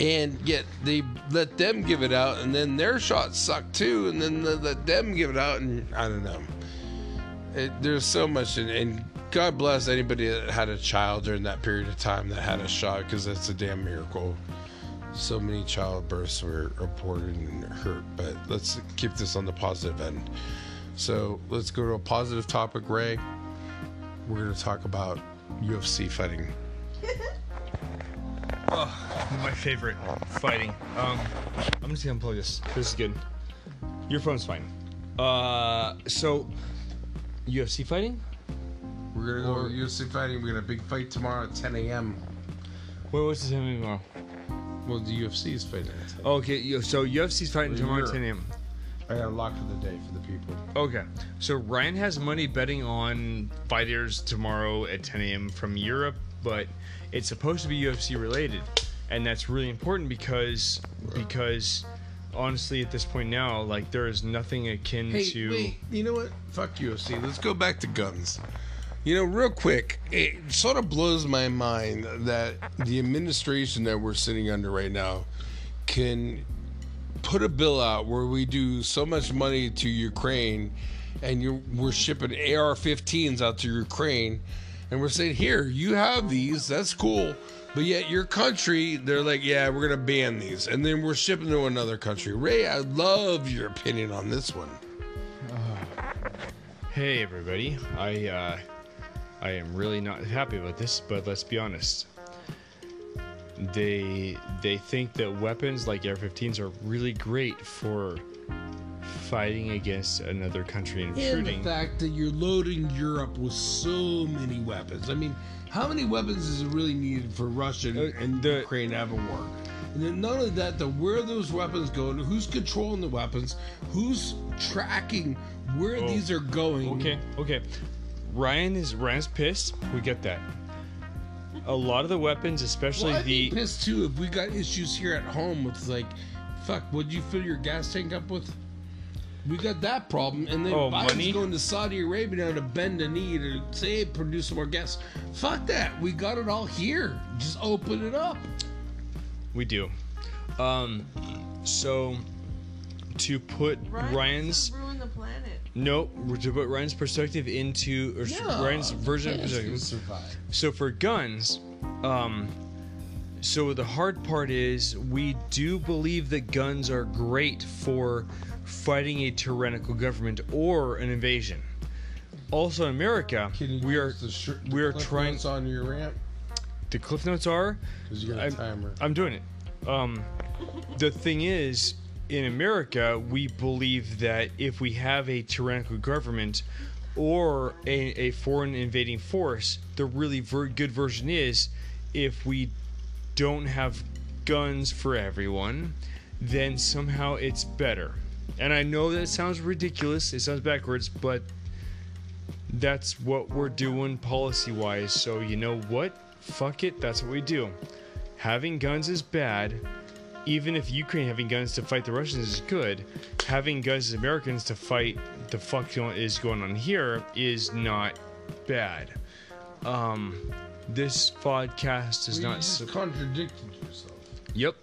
and yet they let them give it out and then their shot sucked too and then they let them give it out and i don't know it, there's so much and, and god bless anybody that had a child during that period of time that had a shot because that's a damn miracle so many childbirths were reported and hurt but let's keep this on the positive end so let's go to a positive topic ray we're going to talk about ufc fighting oh, My favorite fighting. Um, I'm just gonna unplug this. This is good. Your phone's fine. Uh, so UFC fighting? we're to go ufc fighting we got a big fight tomorrow at 10 a.m Wait, what's the time tomorrow? Well, the UFC is fighting. Okay, so UFC's fighting Well, tomorrow at 10 a.m. I got a lock for the day for the people. Okay, so Ryan has money betting on fighters tomorrow at 10 a.m. from Europe, but it's supposed to be UFC related, and that's really important because because honestly, at this point now, like there is nothing akin Hey, to. wait. You know what? Fuck UFC. Let's go back to guns. You know, real quick, it sort of blows my mind that the administration that we're sitting under right now can put a bill out where we do so much money to Ukraine and you're, we're shipping AR 15s out to Ukraine and we're saying, here, you have these, that's cool. But yet, your country, they're like, yeah, we're going to ban these. And then we're shipping to another country. Ray, I'd love your opinion on this one. Hey everybody, I uh, I am really not happy about this, but let's be honest. They they think that weapons like AR-15s are really great for fighting against another country and And the fact that you're loading Europe with so many weapons. I mean, how many weapons is it really needed for Russia and, Uh, the- Ukraine to have a war? And then not only that, the where those weapons go, who's controlling the weapons, who's tracking where Oh, these are going. Okay, okay. Ryan is Ryan's pissed. We get that. A lot of the weapons, especially Well, the pissed too if we got issues here at home with like, fuck, what'd you fill your gas tank up with? We got that problem, and then Oh, Biden's money? going to Saudi Arabia now to bend a knee to say, produce some more gas. Fuck that. We got it all here. Just open it up. We do. Um, so to put Ryan's Ryan's gonna ruin the planet. nope to put Ryan's perspective into or Ryan's version of perspective. survive. So for guns, um, so the hard part is we do believe that guns are great for fighting a tyrannical government or an invasion. Also in America, we are sh- we are trying. on your ramp The cliff notes are because you got a I'm- timer. I'm doing it. Um, the thing is, in America, we believe that if we have a tyrannical government or a, a foreign invading force, the really ver- good version is if we don't have guns for everyone, then somehow it's better. And I know that sounds ridiculous, it sounds backwards, but that's what we're doing policy wise. So, you know what? Fuck it, that's what we do having guns is bad. Even if Ukraine having guns to fight the Russians is good, having guns as Americans to fight the fuck is going on here is not bad. Um, this podcast is Well, you not. just su- contradicted yourself. yep,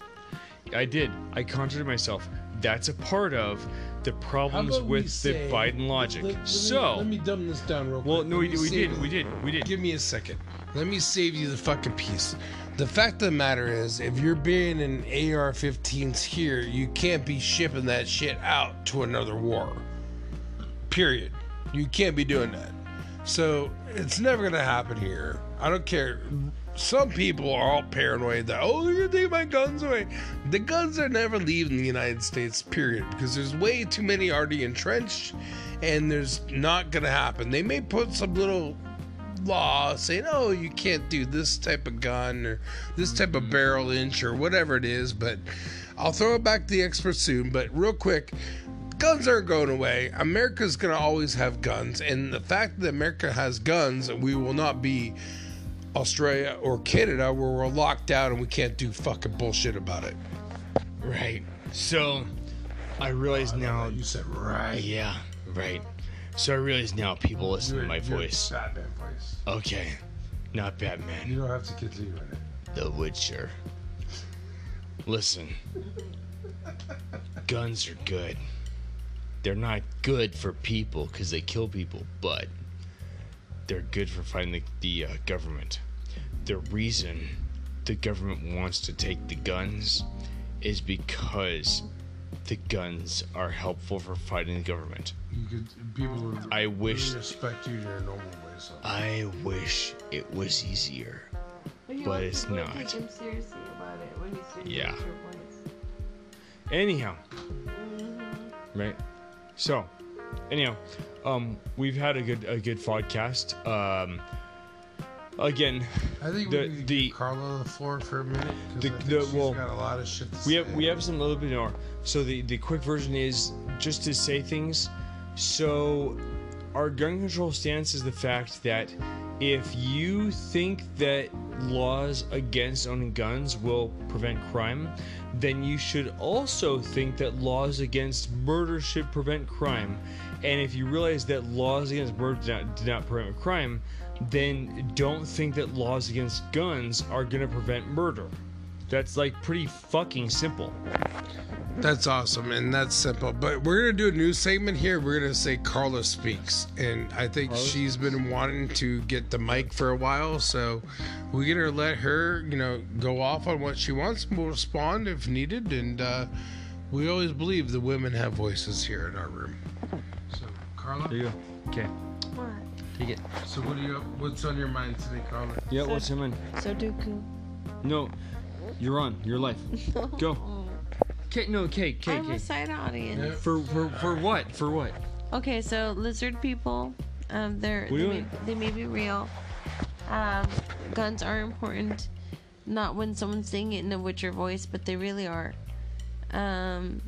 I did. I contradicted myself. That's a part of the problems with say- the Biden logic. Let- let me- so, let me dumb this down real quick. well, no, we, we did, it. we did, we did. Give me a second. Let me save you the fucking piece. The fact of the matter is, if you're being an AR-15s here, you can't be shipping that shit out to another war. Period. You can't be doing that. So it's never gonna happen here. I don't care. Some people are all paranoid that oh you're gonna take my guns away. The guns are never leaving the United States. Period. Because there's way too many already entrenched, and there's not gonna happen. They may put some little law saying, oh, you can't do this type of gun or this type of barrel inch or whatever it is, but I'll throw it back to the experts soon. But real quick, guns aren't going away. America's going to always have guns. And the fact that America has guns, we will not be Australia or Canada where we're locked out and we can't do fucking bullshit about it. Right. So, I realize now. You said right. Yeah, right. So I realize now people listen to my voice. Batman voice. Okay, not Batman. You don't have to continue in it. The Witcher. Listen, guns are good. They're not good for people because they kill people, but they're good for fighting the, the uh, government. The reason the government wants to take the guns is because the guns are helpful for fighting the government. You could people would I wish- respect you in your normal way. So. I wish it was easier. you But it's not. Take him seriously about it when he's Yeah. your voice. Anyhow, right? So, anyhow, um, we've had a good a good podcast. Um, again, I think the- we need to the- Carla the floor for a minute. The- the- well, got a lot of shit to we say. have we have some a little bit more. So the the quick version is just to say things. So our gun control stance is the fact that if you think that laws against owning guns will prevent crime, then you should also think that laws against murder should prevent crime. And if you realize that laws against murder do not, do not prevent crime, then don't think that laws against guns are going to prevent murder. That's like pretty fucking simple. That's awesome and that's simple. But we're gonna do a new segment here. We're gonna say Carla speaks, and I think she's been wanting to get the mic for a while. So we're gonna let her, you know, go off on what she wants, and we'll respond if needed. And uh, we always believe the women have voices here in our room. So Carla, There you go. Okay. What? Take it. so what do you? What's on your mind today, Carla? Yeah, what's him in? Sudoku. No, you're on. Your life. Go. Okay, no, okay, okay, I'm okay. a side audience. For, for, for what? For what? Okay, so lizard people, um, they're What do they you may, they may be real. Um, guns are important, not when someone's saying it in a Witcher voice, but they really are. Um,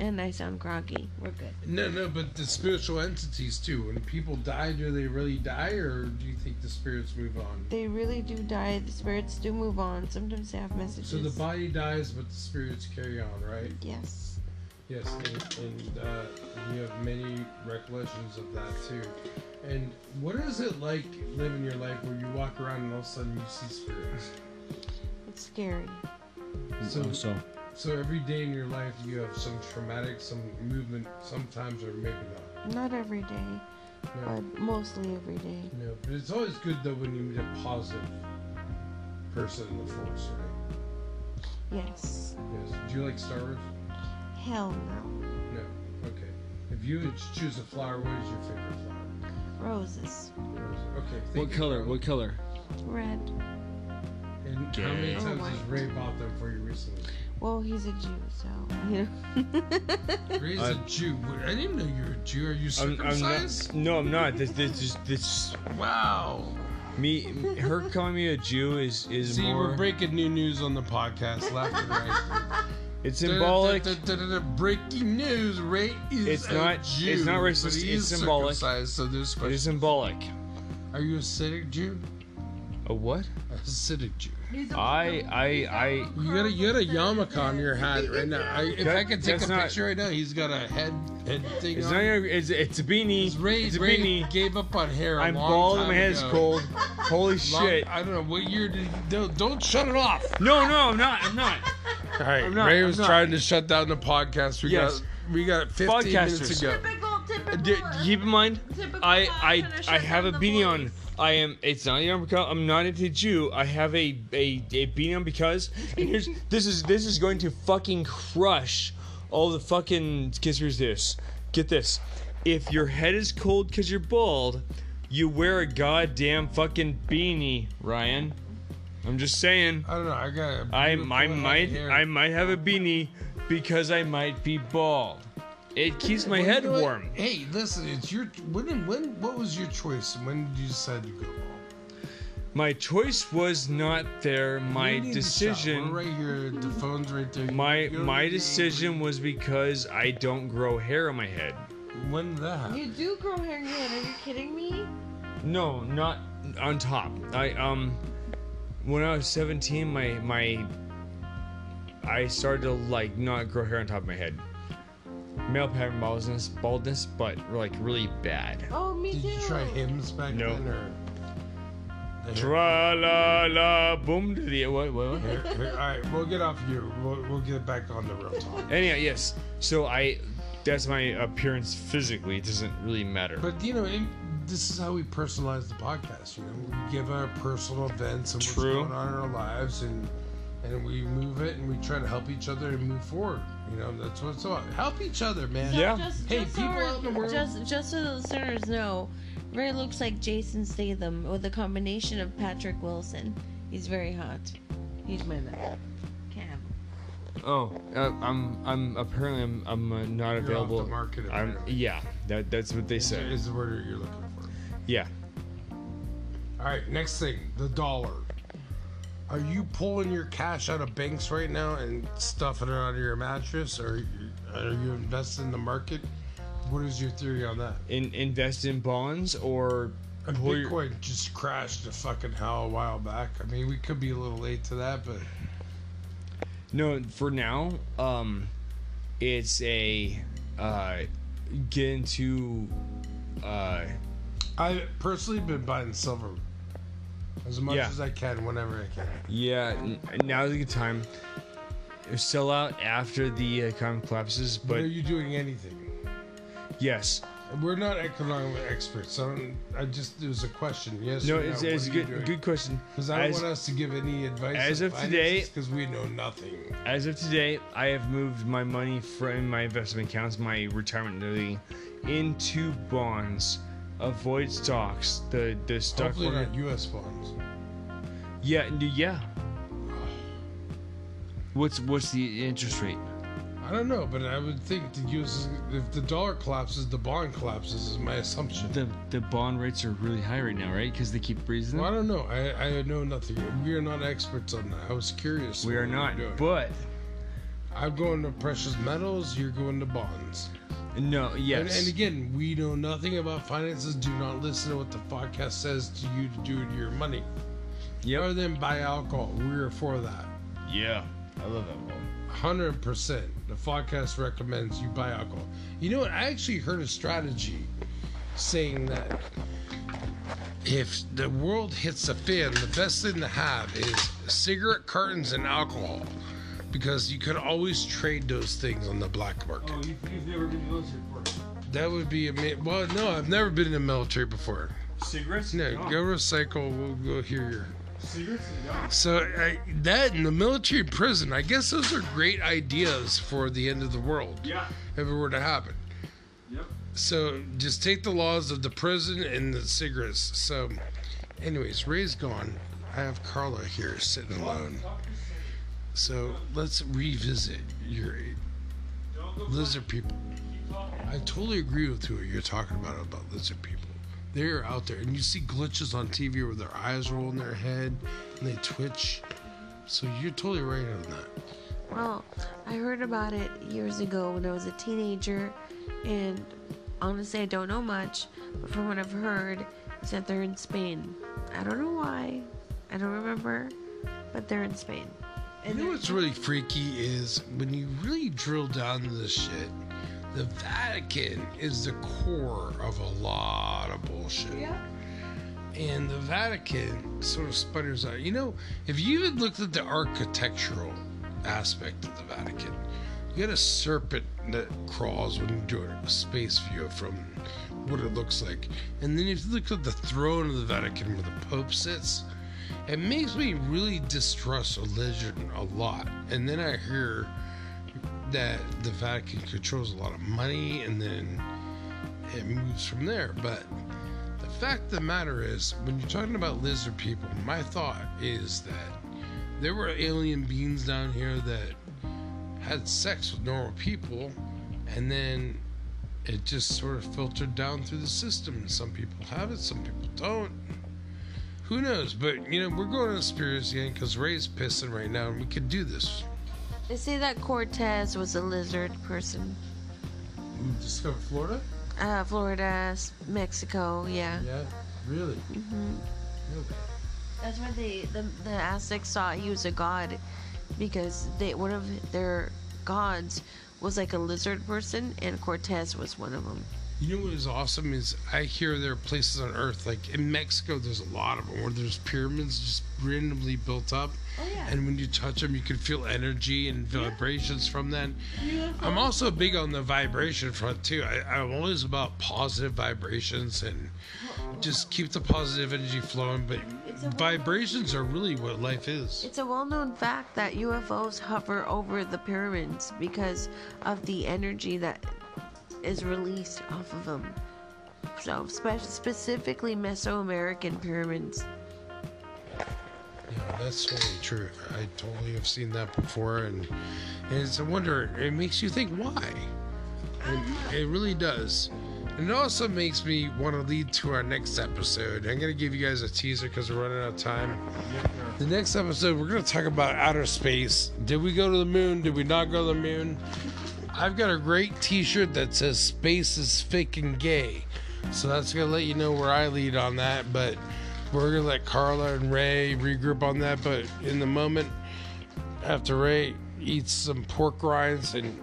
and I sound groggy. We're good. No, no, but the spiritual entities too. When people die, do they really die, or do you think the spirits move on? They really do die. The spirits do move on. Sometimes they have messages. So the body dies, but the spirits carry on, right? yes. Yes, and, and uh, you have many recollections of that too. And what is it like living your life where you walk around and all of a sudden you see spirits? It's scary. So, so So every day in your life, you have some traumatic, some movement, sometimes, or maybe not. Not every day, No, but mostly every day. no. But it's always good though when you meet a positive person in the force, right? Yes. Yes. Do you like Star Wars? Hell no. No. Okay. If you would choose a flower, what is your favorite flower? Roses. Rose. Okay. thank What you, color? What color? Red. And how many times Oh, has. Ray bought them for you recently? Well, he's a Jew, so you know. Ray's I- a Jew. I didn't know you were a Jew. Are you I'm, I'm circumcised? not. No, I'm not. This, this, is this, Wow. me, her calling me a Jew is is See, more. we're breaking new news on the podcast, left and right. it's symbolic. Da-da-da-da-da-da. Breaking news: Ray is It's a not- Jew, it's not but racist, he it's is symbolic. circumcised, So there's It special. is symbolic. Are you a Hasidic Jew? A what? A Hasidic Jew. I, I, I. You got a you got a yarmulke on your hat right now. I, if That- I could take a that's not- picture right now, he's got a head head thing It's on. not. Even, it's it's a beanie. It's Ray, it's a Ray beanie. gave up on hair. i I'm long bald time my head's ago. cold. Holy Long- shit. I don't know what year did. Don't, don't shut it off. No, no, I'm not. I'm not. All right, I'm not- Ray I'm was not. trying to shut down the podcast. We Yes. got we got 15 minutes Podcasters. ago. Typical, typical. D- keep in mind, Typical I I I'm gonna I shut have a down the beanie on. I am. It's not yarmulke. I'm not into Jew. I have a a, a beanie on because and here's this is this is going to fucking crush all the fucking. Guess here's this. Get this. If your head is cold because you're bald, you wear a goddamn fucking beanie, Ryan. I'm just saying. I don't know. I got. a I I might hair. I might have a beanie because I might be bald. It keeps my head know warm. Hey, listen. It's your. When when what was your choice? When did you decide to go bald? My choice was not there. My You need to shop. decision We're right here. The phone's right there. my You don't my need to- decision was because I don't grow hair on my head. When did that? You do grow hair in your head. Are you kidding me? No, not on top. I um when I was 17 my my I started to like not grow hair on top of my head. Male pattern baldness, baldness, but like really bad. Oh, me Did too. you try Hims back No. then or? The hair- Tra la la boom to the what what? what? hair- hair- All right, we'll get off you. We'll, we'll get back on the real talk. Anyhow, yes. So I that's my appearance physically. It doesn't really matter. But you know, it, this is how we personalize the podcast. You know, we give our personal events and True. what's going on in our lives, and and we move it, and we try to help each other and move forward. You know, that's what's it's about. Help each other, man. Yeah. Just, Hey, just people our- out in the world- Just, just so the listeners know, Ray looks like Jason Statham with a combination of Patrick Wilson. He's very hot. He's my man. Cam. Oh, uh, I'm I'm apparently I'm, I'm uh, not You're off available. the market. I'm yeah. That that's what they Is, said. is the word you're looking for. Yeah. All right, next thing, the dollar. Are you pulling your cash out of banks right now and stuffing it under your mattress, or are you investing in the market? What is your theory on that? In invest in bonds or And pull your- Bitcoin just crashed to fucking hell a while back. I mean, we could be a little late to that, but no for now. Um, it's a uh, get into uh I personally been buying silver as much Yeah. as I can whenever I can. yeah. N- now's a good time. Sell out after the uh, economy collapses, But are you doing anything? yes. We're not economic experts. So I, don't, I just it was a question. Yes. No, it's, it's you good. doing? Good question. Because I don't want us to give any advice as of today- because we know nothing. As of today, I have moved my money from my investment accounts, my retirement money, into bonds. Avoid stocks. The the stock Hopefully market. not U.S. bonds. Yeah, yeah. What's what's the interest rate? I don't know, but I would think the U.S. if the dollar collapses, the bond collapses. Is my assumption. The the bond rates are really high right now, right? Because they keep raising Well, I don't know. I, I know nothing. We are not experts on that. I was curious. We are not, but I'm going to precious metals. You're going to bonds. No, And, yes. and again, we know nothing about finances. Do not listen to what the podcast says to you to do with your money. Yep. Other than buy alcohol, we are for that. Yeah, I love that one. Hundred percent. The podcast recommends you buy alcohol. You know what? I actually heard a strategy saying that if the world hits a fan, the best thing to have is cigarette cartons and alcohol. Because you could always trade those things on the black market. Oh, you've, never been in the military before. That would be a well. No, I've never been in the military before. Cigarettes? No, go recycle. We'll go hear your. Cigarettes? So I, that in the military prison, I guess those are great ideas for the end of the world Yeah. if it were to happen. Yep. So just take the laws of the prison and the cigarettes. So, anyways, Ray's gone. I have Carla here sitting alone. So let's revisit your lizard people. I totally agree with what you're talking about about lizard people. They're out there, and you see glitches on TV where their eyes roll in their head and they twitch. So you're totally right on that. Well, I heard about it years ago when I was a teenager, and honestly, I don't know much, but from what I've heard, is that they're in Spain. I don't know why, I don't remember, but they're in Spain. You know what's really freaky is when you really drill down to this shit, the Vatican is the core of a lot of bullshit. Yeah. And the Vatican sort of sputters out. You know, if you had looked at the architectural aspect of the Vatican, you got a serpent that crawls when you do a space view from what it looks like. And then if you look at the throne of the Vatican where the Pope sits, it makes me really distrust religion a lot. And then I hear that the Vatican controls a lot of money and then it moves from there. But the fact of the matter is, when you're talking about lizard people, my thought is that there were alien beings down here that had sex with normal people and then it just sort of filtered down through the system. Some people have it, some people don't. Who knows? But you know, we're going on a conspiracy again because Ray's pissing right now, and we could do this. They say that Cortez was a lizard person. We discovered Florida. Uh, Florida, S- Mexico, yeah. Yeah, really. hmm Okay. That's why they the, the Aztecs thought he was a god because they one of their gods was like a lizard person and Cortez was one of them. You know what is awesome is I hear there are places on Earth, like in Mexico, there's a lot of them where there's pyramids just randomly built up, Oh yeah. and when you touch them, you can feel energy and vibrations from that. I'm also big on the vibration front too. I, I'm always about positive vibrations and just keep the positive energy flowing. But vibrations are really what life is. It's a well-known fact that UFOs hover over the pyramids because of the energy that is released off of them. So, spe- specifically Mesoamerican pyramids. Yeah, that's totally true. I totally have seen that before, and, and it's a wonder. It makes you think why. It, it really does. And it also makes me want to lead to our next episode. I'm going to give you guys a teaser because we're running out of time. The next episode, we're going to talk about outer space. Did we go to the moon? Did we not go to the moon? I've got a great t shirt that says Space is fake and gay. So that's going to let you know where I lead on that. But we're going to let Carla and Ray regroup on that. But in the moment, after Ray eats some pork rinds and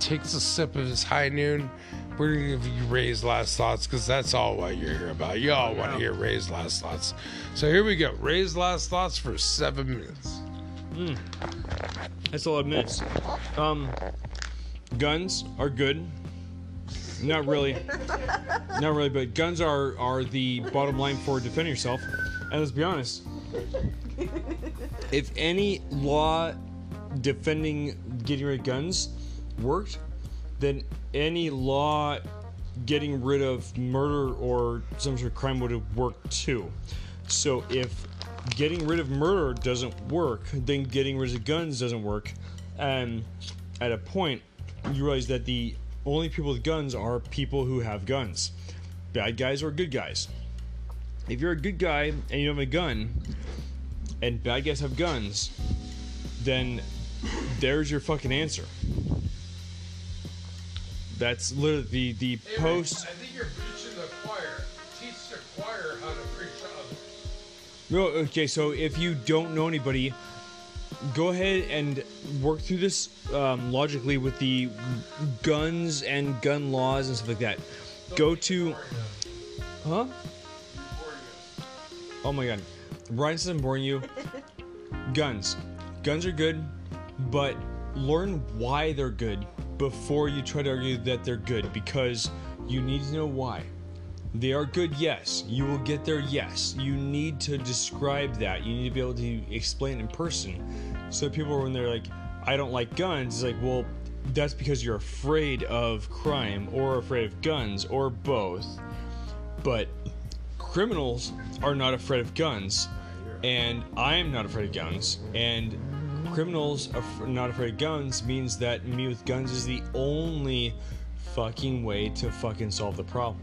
takes a sip of his high noon, we're going to give you Ray's last thoughts because that's all what you're here about. You all want to hear Ray's last thoughts. So here we go. Ray's last thoughts for seven minutes. That's a lot of minutes. Um, guns are good. Not really. Not really, but guns are are the bottom line for defending yourself. And let's be honest. If any law defending getting rid of guns worked, then any law getting rid of murder or some sort of crime would have worked too. So if getting rid of murder doesn't work, then getting rid of guns doesn't work. And at a point, you realize that the only people with guns are people who have guns. Bad guys or good guys. If you're a good guy and you have a gun, and bad guys have guns, then there's your fucking answer. That's literally the the post. I think you're preaching the choir. Teach the choir how to preach No, okay, so if you don't know anybody, go ahead and work through this um, logically with the guns and gun laws and stuff like that. Go to, huh? Oh my god, Brian says I'm boring you. Guns, guns are good. but learn why they're good before you try to argue that they're good because you need to know why. They are good, yes. You will get there, yes. You need to describe that. You need to be able to explain in person. So people, when they're like, I don't like guns, it's like, well, that's because you're afraid of crime or afraid of guns or both. But criminals are not afraid of guns, and I am not afraid of guns. And criminals are not afraid of guns means that me with guns is the only fucking way to fucking solve the problem.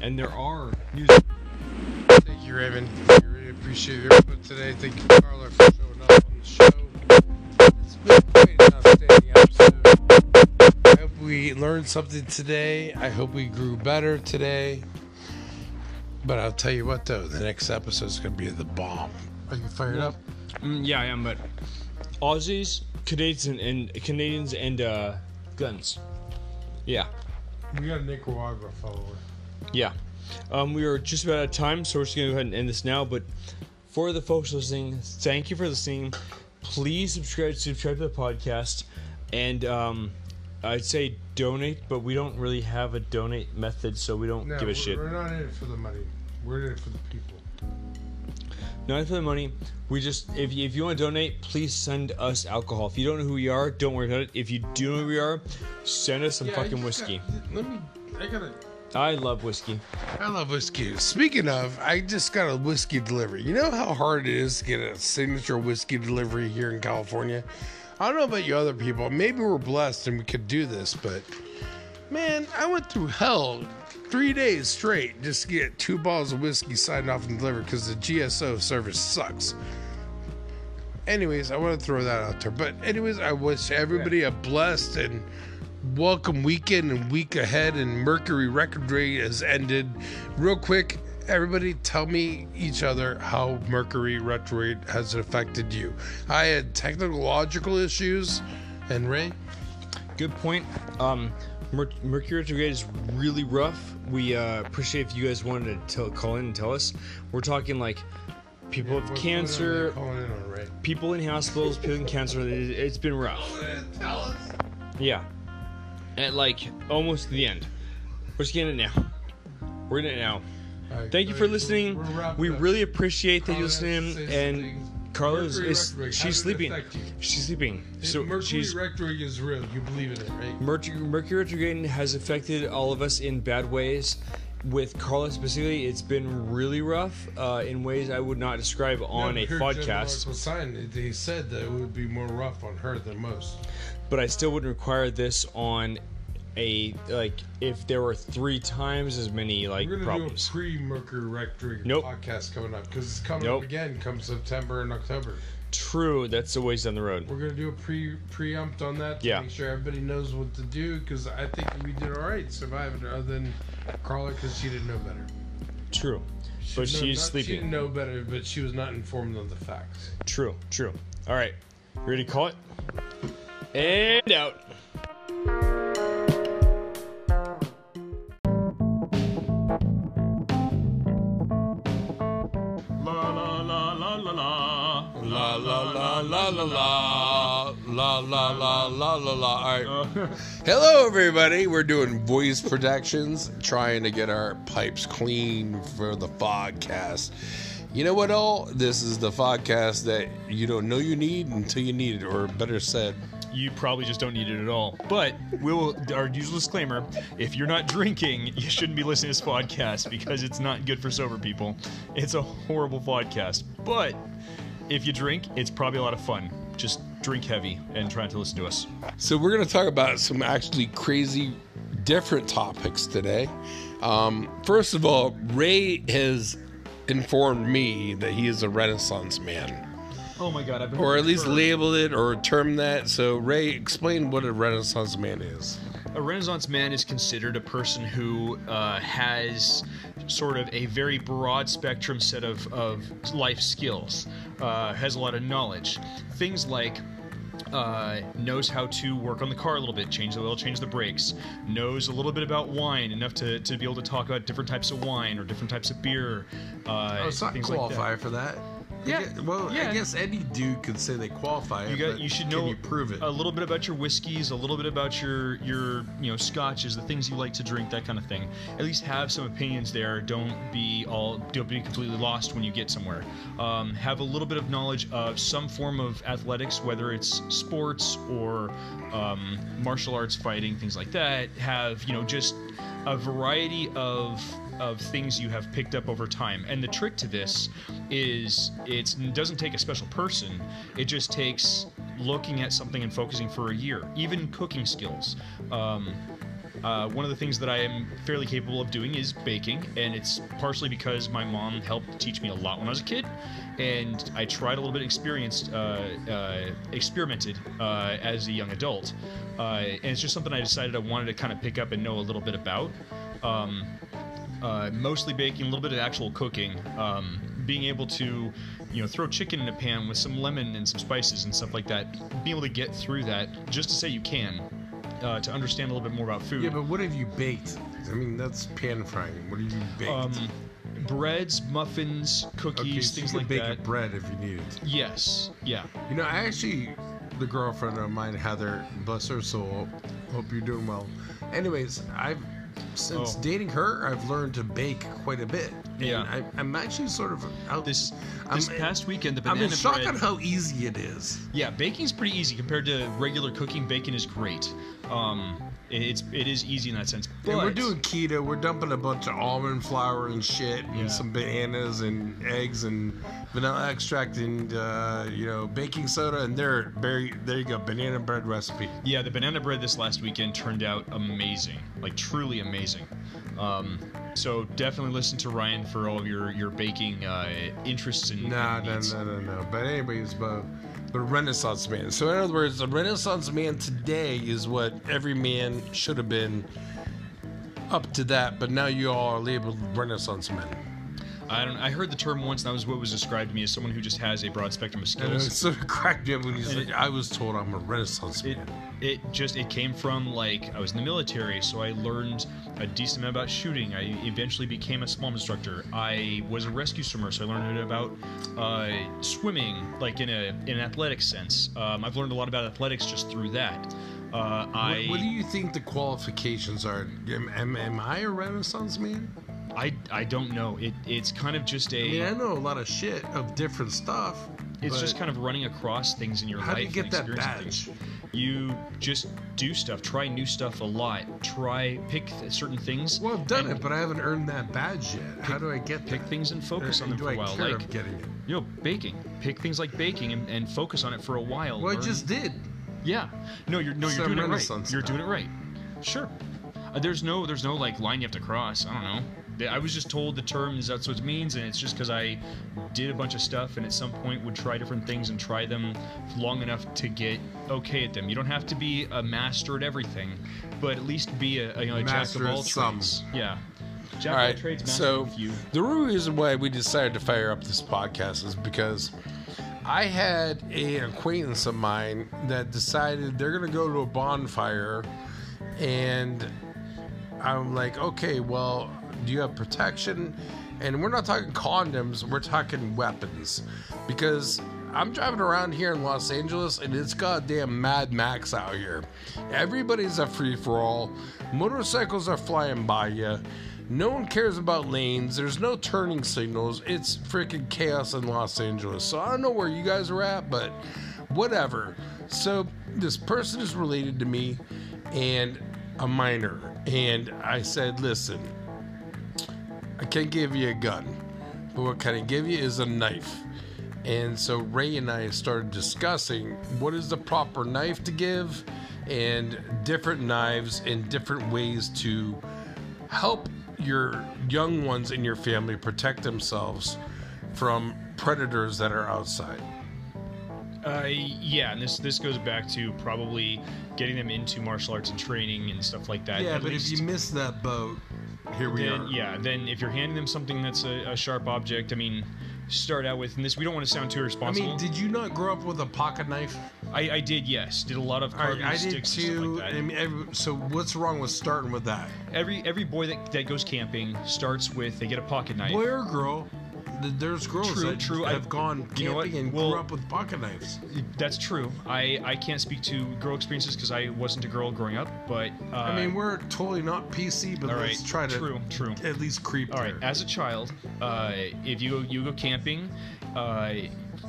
And there are Thank you, Raven. I really appreciate your input today. Thank you, Carla, for showing up on the show. It's been quite an outstanding episode. I hope we learned something today. I hope we grew better today. But I'll tell you what, though, the next episode is going to be the bomb. Are you fired up? Mm, yeah, I am, but Aussies, Canadians, and, and Canadians and uh, guns. Yeah, We got a Nicaragua follower. Yeah. Um, we are just about out of time, so we're just gonna go ahead and end this now. But for the folks listening, thank you for listening. Please subscribe subscribe to the podcast, and um, I'd say donate, but we don't really have a donate method, so we don't No, give a shit. we're not in it for the money. We're in it for the people. Not for the money. We just if you, if you want to donate, please send us alcohol. If you don't know who we are, don't worry about it. If you do know who we are, send us some Yeah, fucking whiskey. got- let me. I gotta. I love whiskey. I love whiskey. Speaking of, I just got a whiskey delivery. You know how hard it is to get a signature whiskey delivery here in California? I don't know about you other people. Maybe we're blessed and we could do this, but man, I went through hell three days straight just to get two bottles of whiskey signed off and delivered because the GSO service sucks. Anyways, I want to throw that out there. But anyways, I wish everybody a blessed and welcome weekend and week ahead and mercury retrograde has ended real quick everybody tell me each other how mercury retrograde has affected you i had technological issues and ray Good point. Um, Mer- Mercury retrograde is really rough. We uh, appreciate if you guys wanted to tell, call in and tell us. We're talking like people with what are cancer, in people in hospitals, people in cancer. It, it's been rough. tell us Yeah. At like almost the end. We're just getting it now. We're getting it now. Thank you for listening. We really appreciate that you listening. And Carlos is, she's sleeping. She's sleeping. So mercury she's retrograde is real you believe in it right Mercury, Mercury retrograde has affected all of us in bad ways. With Carlos specifically, it's been really rough uh, in ways I would not describe on No, a podcast. sign, they said that it would be more rough on her than most But I still wouldn't require this on a like if there were three times as many like We're gonna problems. do a pre-Mercury retrograde Nope. podcast coming up because it's coming Nope. up again come September and October. True, that's a ways down the road. We're gonna do a pre preempt on that to Yeah. make sure everybody knows what to do because I think we did all right surviving other than Carla because she didn't know better. True, but No, she's not- She sleeping. didn't know better, but she was not informed of the facts. True, true. All right, ready to call it? And out. La la la la la la. La la la la la la la la la la la la. All right. Hello, everybody. We're doing voice productions, trying to get our pipes clean for the podcast. You know what, all? This is the podcast that you don't know you need until you need it, or better said, You probably just don't need it at all. But we'll our usual disclaimer: if you're not drinking, you shouldn't be listening to this podcast because it's not good for sober people. It's a horrible podcast. But if you drink, it's probably a lot of fun. Just drink heavy and try to listen to us. So we're going to talk about some actually crazy, different topics today. Um, first of all, Ray has informed me that he is a Renaissance man, Oh my god, I've been or at least for- labeled it or termed that. So Ray, explain what a Renaissance man is. A Renaissance man is considered a person who uh, has sort of a very broad spectrum set of, of life skills, uh, has a lot of knowledge. Things like uh, knows how to work on the car a little bit, change the oil, change the brakes, knows a little bit about wine, enough to, to be able to talk about different types of wine or different types of beer. Uh, things like that. for that. I guess- well, yeah. I guess any dude could say they qualify. You got. but You should know you prove it. a little bit about your whiskeys, a little bit about your your you know scotches, the things you like to drink, that kind of thing. At least have some opinions there. Don't be all don't be completely lost when you get somewhere. Um, have a little bit of knowledge of some form of athletics, whether it's sports or um, martial arts, fighting, things like that. Have you know just a variety of of things you have picked up over time. And the trick to this is it doesn't take a special person. It just takes looking at something and focusing for a year. Even cooking skills. Um, uh, one of the things that I am fairly capable of doing is baking, and it's partially because my mom helped teach me a lot when I was a kid, and I tried a little bit, experienced, uh, uh, experimented uh, as a young adult, uh, and it's just something I decided I wanted to kind of pick up and know a little bit about. Um, uh, mostly baking, a little bit of actual cooking. Um, being able to, you know, throw chicken in a pan with some lemon and some spices and stuff like that. Being able to get through that, just to say you can, uh, to understand a little bit more about food. yeah, but what have you baked? I mean, that's pan frying. What have you baked? um, breads, muffins, cookies, okay, things you like bake that. bread if you needed. to. Yes, yeah. You know, I actually, the girlfriend of mine, Heather, bless her soul. Hope you're doing well. Anyways, I've since Oh. dating her, I've learned to bake quite a bit. And Yeah. I, I'm actually sort of out This I'm, this past weekend, the I'm banana in shock bread. on how easy it is. Yeah, baking's pretty easy compared to regular cooking. Bacon is great. Um, it's it is easy in that sense. But And we're doing keto. We're dumping a bunch of almond flour and shit, and Yeah. some bananas and eggs and vanilla extract and uh, you know baking soda. And there, there, there you go, banana bread recipe. Yeah, the banana bread this last weekend turned out amazing, like truly amazing. Um, so definitely listen to Ryan for all of your your baking uh, interests and, No, no, no, no, no. But anyways, but the Renaissance man. So in other words, the Renaissance man today is what every man should have been up to that. But now you all are labeled Renaissance men. I don't. I heard the term once, and that was what was described to me as someone who just has a broad spectrum of And it skills. sort of cracked me up when he's like, "I was told I'm a Renaissance It, man." it just it came from like I was in the military, so I learned a decent amount about shooting. I eventually became a swim instructor. I was a rescue swimmer, so I learned about uh, swimming, like in a in an athletic sense. Um, I've learned a lot about athletics just through that. Uh, I What, what do you think the qualifications are? Am, am, am I a Renaissance man? I I don't know. It it's kind of just a. I mean, I know a lot of shit of different stuff. It's just kind of running across things in your How life. How do you get that badge? things. You just do stuff. Try new stuff a lot. Try pick th- certain things. Well, I've done it, but I haven't earned that badge yet. How do I get pick that? things and focus Or on them for a while. Like getting it? you know, baking. Pick things like baking and, and focus on it for a while. Well, I just did. yeah. No, you're no, you're doing it right. You're doing it right. Sure. Uh, there's no there's no like line you have to cross. I don't know. I was just told the terms that's what it means, and it's just because I did a bunch of stuff and at some point would try different things and try them long enough to get okay at them. You don't have to be a master at everything, but at least be a, a, you know, a jack Master of at all some. trades. Yeah. Jack All of all right. trades, master So of a few. the real reason why we decided to fire up this podcast is because I had a, an acquaintance of mine that decided they're going to go to a bonfire, and I'm like, okay, well, do you have protection? And we're not talking condoms, we're talking weapons. Because I'm driving around here in Los Angeles and it's goddamn Mad Max out here. Everybody's a free for all. Motorcycles are flying by you. No one cares about lanes. There's no turning signals. It's freaking chaos in Los Angeles. So I don't know where you guys are at, but whatever. So this person is related to me and a minor. And I said, listen, I can't give you a gun, but what can I give you is a knife. And so Ray and I started discussing what is the proper knife to give and different knives and different ways to help your young ones in your family protect themselves from predators that are outside. Uh, yeah, and this this goes back to probably getting them into martial arts and training and stuff like that. Yeah, At but least- if you miss that boat, here we then are. yeah, then if you're handing them something that's a, a sharp object, I mean, start out with and this. We don't want to sound too irresponsible. I mean, did you not grow up with a pocket knife? I, I did, yes, did a lot of I, carving I did sticks stuff too. like that. I mean, every, so what's wrong with starting with that? every every boy that, that goes camping starts with they get a pocket knife. Boy or girl? Th- there's girls True, that true. I- have gone camping you know and Well- grew up with pocket knives. That's true. I, I can't speak to girl experiences because I wasn't a girl growing up, but uh, I mean, we're totally not PC, but let's right, try to true, true. at least creep All right, as a child, uh, if you you go camping, uh,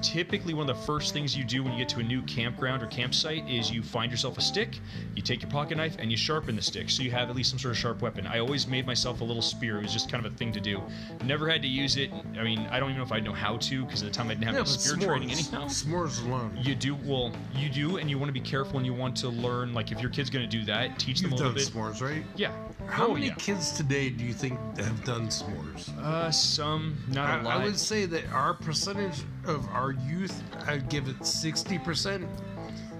typically one of the first things you do when you get to a new campground or campsite is you find yourself a stick, you take your pocket knife, and you sharpen the stick so you have at least some sort of sharp weapon. I always made myself a little spear. It was just kind of a thing to do. Never had to use it. I mean, I don't even know if I'd know how to because at the time I didn't have yeah, any spear s'mores, training anyhow. s'mores alone. You do well. You do, and you want to be careful, and you want to learn. Like if your kid's going to do that, teach them You've a done little bit. s'mores, right? Yeah. How Oh, many yeah. kids today do you think have done s'mores? Uh, some, not I, a lot. I would say that our percentage of our youth, I'd give it sixty percent.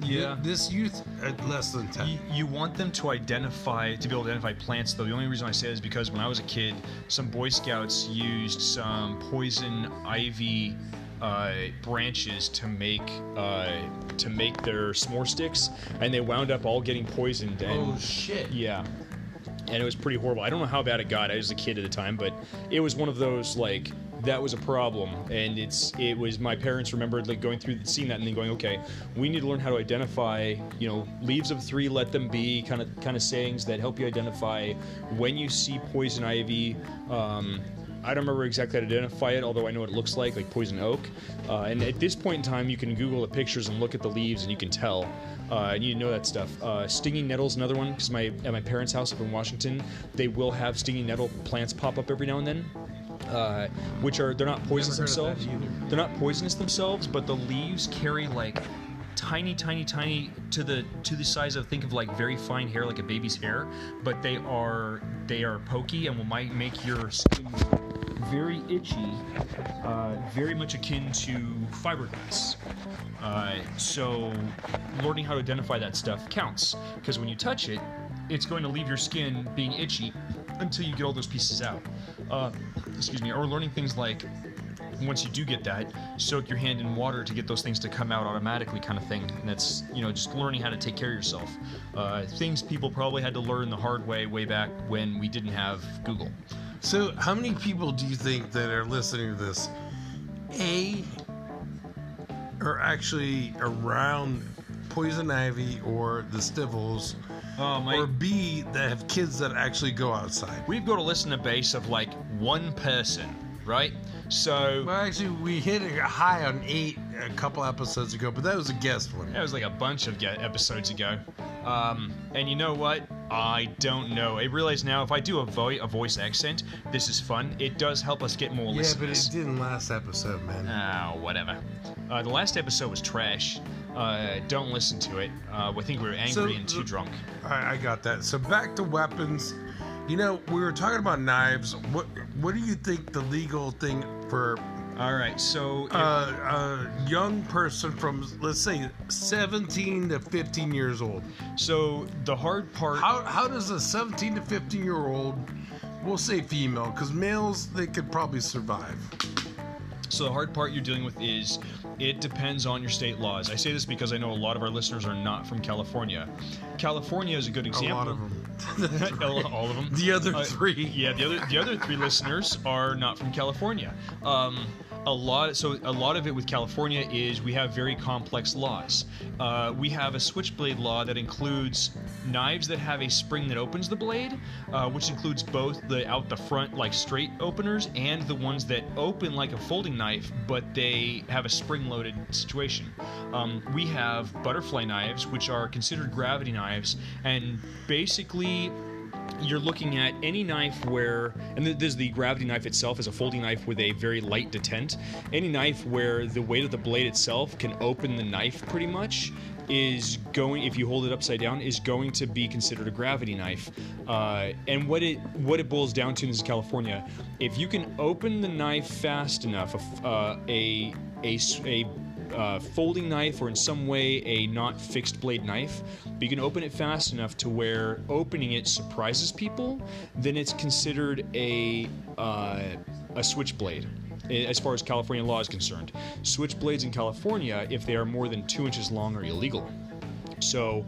Yeah. This youth at less than ten. You, you want them to identify, to be able to identify plants, though. The only reason I say that is because when I was a kid, some Boy Scouts used some poison ivy uh, branches to make uh, to make their s'more sticks, and they wound up all getting poisoned. And, oh shit! yeah. And it was pretty horrible. I don't know how bad it got. I was a kid at the time, but it was one of those like that was a problem. And it's it was my parents remembered like going through seeing that and then going, okay, we need to learn how to identify, you know, leaves of three, let them be, kind of kind of sayings that help you identify when you see poison ivy. Um, I don't remember exactly how to identify it, although I know what it looks like, like poison oak. Uh, and at this point in time, you can Google the pictures and look at the leaves, and you can tell. Uh, and you know that stuff. Uh, stinging nettle's another one because my at my parents' house up in Washington, they will have stinging nettle plants pop up every now and then. Uh, which are they're not poisonous heard of that themselves. They're not poisonous themselves, but the leaves carry like tiny, tiny, tiny to the to the size of think of like very fine hair, like a baby's hair. But they are they are pokey and will might make your skin very itchy, uh, very much akin to fiberglass. Uh, so learning how to identify that stuff counts because when you touch it, it's going to leave your skin being itchy until you get all those pieces out. Uh, excuse me, or learning things like once you do get that, soak your hand in water to get those things to come out automatically, kind of thing. And that's you know just learning how to take care of yourself. Uh, things people probably had to learn the hard way way back when we didn't have Google. So, how many people do you think that are listening to this, A, are actually around poison ivy or the stivels, Oh or B, that have kids that actually go outside? We've got a listener base of like one person, right? So Well, actually, we hit a high on eight a couple episodes ago, but that was a guest one. That was like a bunch of episodes ago. Um, and you know what? I don't know. I realize now if I do a, vo- a voice accent, this is fun. It does help us get more listeners. Yeah, but it didn't last episode, man. Oh, whatever. Uh, the last episode was trash. Uh, don't listen to it. Uh, I think we were angry So, and too drunk. I, I got that. So back to weapons. You know, we were talking about knives. What What do you think the legal thing for All right, so if- uh, a young person from, let's say, 17 to 15 years old? so the hard part. How How does a 17 to 15 year old, we'll say female, because males they could probably survive. So the hard part you're dealing with is it depends on your state laws. I say this because I know a lot of our listeners are not from California. California is a good example. A lot of them. all of them. The other Uh, three. Yeah, the other the other three listeners are not from California. Um, a lot, so a lot of it with California is we have very complex laws. Uh, we have a switchblade law that includes knives that have a spring that opens the blade, uh, which includes both the out the front like straight openers and the ones that open like a folding knife, but they have a spring-loaded situation. Um, we have butterfly knives, which are considered gravity knives, and basically you're looking at any knife where, and th- this is the gravity knife itself is a folding knife with a very light detent. Any knife where the weight of the blade itself can open the knife pretty much is going, if you hold it upside down, is going to be considered a gravity knife. Uh, and what it what it boils down to in California, if you can open the knife fast enough, a uh, a a, a uh, folding knife or in some way a not fixed blade knife, but you can open it fast enough to where opening it surprises people, then it's considered a uh, a switchblade. As far as California law is concerned, switchblades in California, if they are more than two inches long, are illegal. So,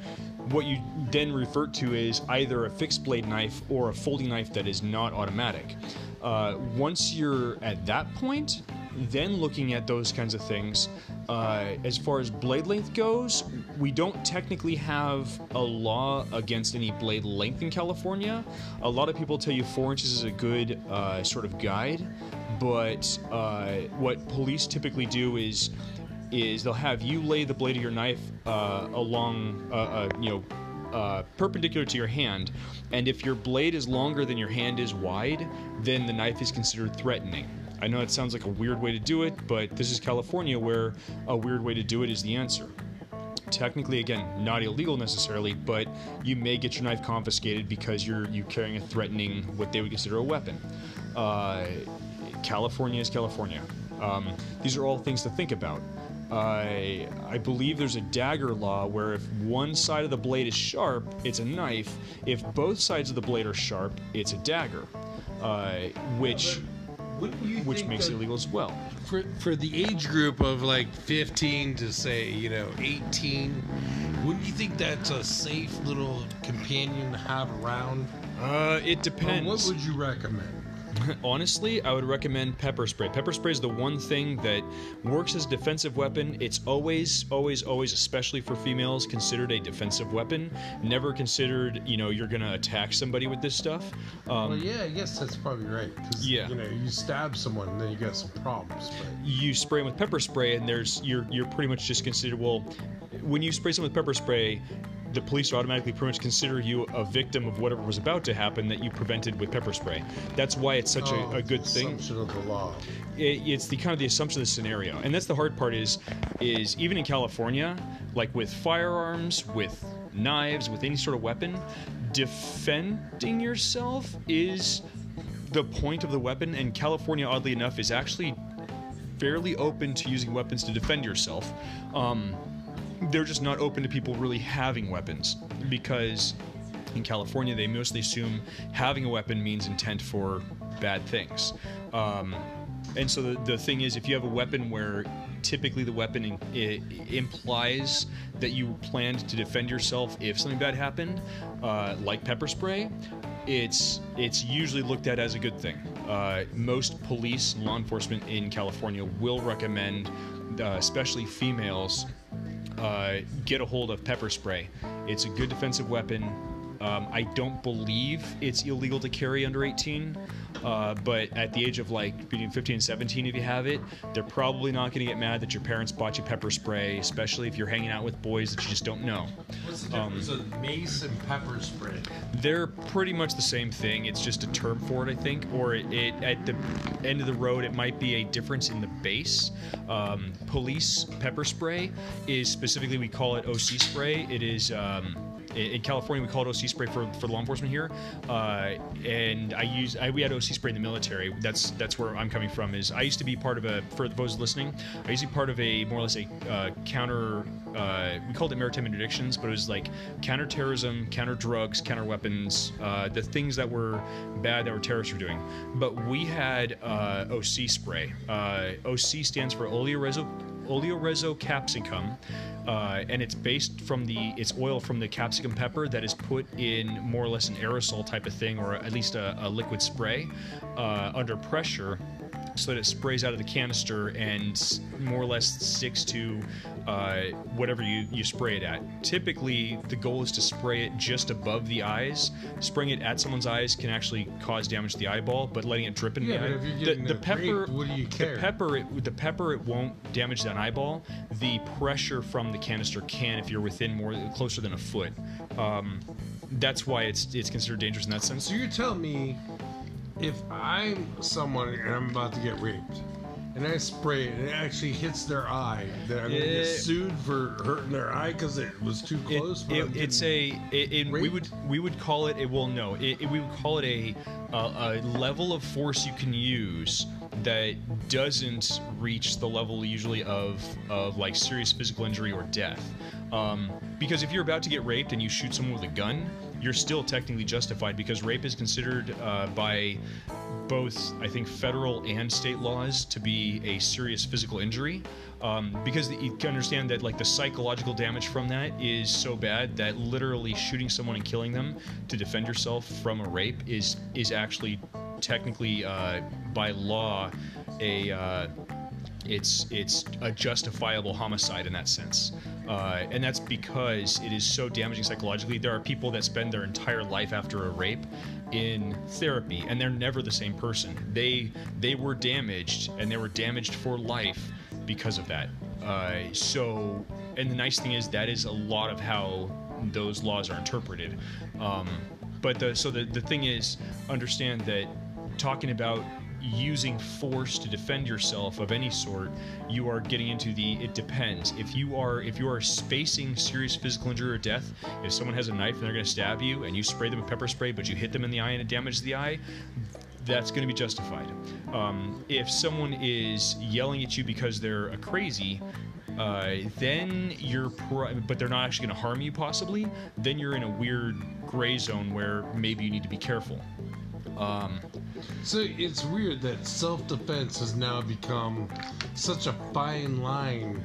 what you then refer to is either a fixed blade knife or a folding knife that is not automatic. Uh, once you're at that point, then looking at those kinds of things, uh, as far as blade length goes, we don't technically have a law against any blade length in California. A lot of people tell you four inches is a good uh, sort of guide, but uh, what police typically do is is they'll have you lay the blade of your knife uh, along, uh, uh, you know, uh, perpendicular to your hand, and if your blade is longer than your hand is wide, then the knife is considered threatening. I know it sounds like a weird way to do it, but this is California where a weird way to do it is the answer. Technically, again, not illegal necessarily, but you may get your knife confiscated because you're you carrying a threatening what they would consider a weapon. Uh, California is California. Um, these are all things to think about. I I believe there's a dagger law where if one side of the blade is sharp, it's a knife. If both sides of the blade are sharp, it's a dagger, uh, which which makes it illegal as well. for for the age group of like 15 to say you know 18? Wouldn't you think that's a safe little companion to have around? Uh, it depends. what would you recommend? Honestly, I would recommend pepper spray. Pepper spray is the one thing that works as a defensive weapon. It's always, always, always, especially for females, considered a defensive weapon. Never considered, you know, you're gonna attack somebody with this stuff. Um, Well, yeah, I guess that's probably right. Yeah. you know, you stab someone, and then you got some problems. But you spray them with pepper spray, and there's you're you're pretty much just considered well. When you spray someone with pepper spray, the police automatically pretty much consider you a victim of whatever was about to happen that you prevented with pepper spray. That's why it's such Oh, a, a good the thing. Assumption of the law. it, it's the kind of the assumption of the scenario and that's the hard part is is even in california like with firearms with knives with any sort of weapon defending yourself is the point of the weapon and california oddly enough is actually fairly open to using weapons to defend yourself um, they're just not open to people really having weapons because in California they mostly assume having a weapon means intent for bad things. Um, and so the, the thing is, if you have a weapon where typically the weapon in, i implies that you planned to defend yourself if something bad happened, uh, like pepper spray, it's it's usually looked at as a good thing. Uh, most police law enforcement in California will recommend, uh, especially females, uh, get a hold of pepper spray. It's a good defensive weapon. Um, I don't believe it's illegal to carry under 18, uh, but at the age of like between 15 and 17, if you have it, they're probably not going to get mad that your parents bought you pepper spray, especially if you're hanging out with boys that you just don't know. What's the difference of mace and pepper spray? They're pretty much the same thing. It's just a term for it, I think, or it, it at the end of the road, it might be a difference in the base. Um, police pepper spray is specifically we call it OC spray. It is. Um, in California, we call it OC spray for, for law enforcement here, uh, and I use I, we had OC spray in the military. That's that's where I'm coming from. Is I used to be part of a for those listening, I used to be part of a more or less a uh, counter. Uh, we called it maritime interdictions, but it was like counterterrorism, counter drugs, counter weapons, uh, the things that were bad that were terrorists were doing. But we had uh, OC spray. Uh, OC stands for oleoresin oleoresin capsicum, uh, and it's based from the it's oil from the capsicum pepper that is put in more or less an aerosol type of thing, or at least a, a liquid spray uh, under pressure. So that it sprays out of the canister and more or less sticks to uh, whatever you, you spray it at. Typically, the goal is to spray it just above the eyes. Spraying it at someone's eyes can actually cause damage to the eyeball, but letting it drip in Yeah, the eye. the, the pepper, raped, what do you care? The pepper, it, the pepper, it won't damage that eyeball. The pressure from the canister can if you're within more closer than a foot. Um, that's why it's it's considered dangerous in that sense. So you're telling me if I'm someone and I'm about to get raped and I spray it and it actually hits their eye, that I'm going to get sued for hurting their eye because it was too It- close? but it- it's a it, it- we would we would call it it well no it, it- we would call it a, a a level of force you can use that doesn't reach the level usually of of like serious physical injury or death um, because if you're about to get raped and you shoot someone with a gun you're still technically justified because rape is considered uh, by both I think federal and state laws to be a serious physical injury. Um, because you can understand that like the psychological damage from that is so bad that literally shooting someone and killing them to defend yourself from a rape is is actually technically uh, by law a uh, it's it's a justifiable homicide in that sense, uh, and that's because it is so damaging psychologically. There are people that spend their entire life after a rape in therapy, and they're never the same person. They they were damaged, and they were damaged for life because of that. Uh, so, and the nice thing is that is a lot of how those laws are interpreted. Um, but the so the the thing is, understand that talking about using force to defend yourself of any sort you are getting into the it depends. If you are if you are facing serious physical injury or death if someone has a knife and they're going to stab you and you spray them with pepper spray but you hit them in the eye and it damages the eye that's going to be justified. Um, if someone is yelling at you because they're a crazy uh, then you're but they're not actually going to harm you possibly then you're in a weird gray zone where maybe you need to be careful um, So it's weird that self defense has now become such a fine line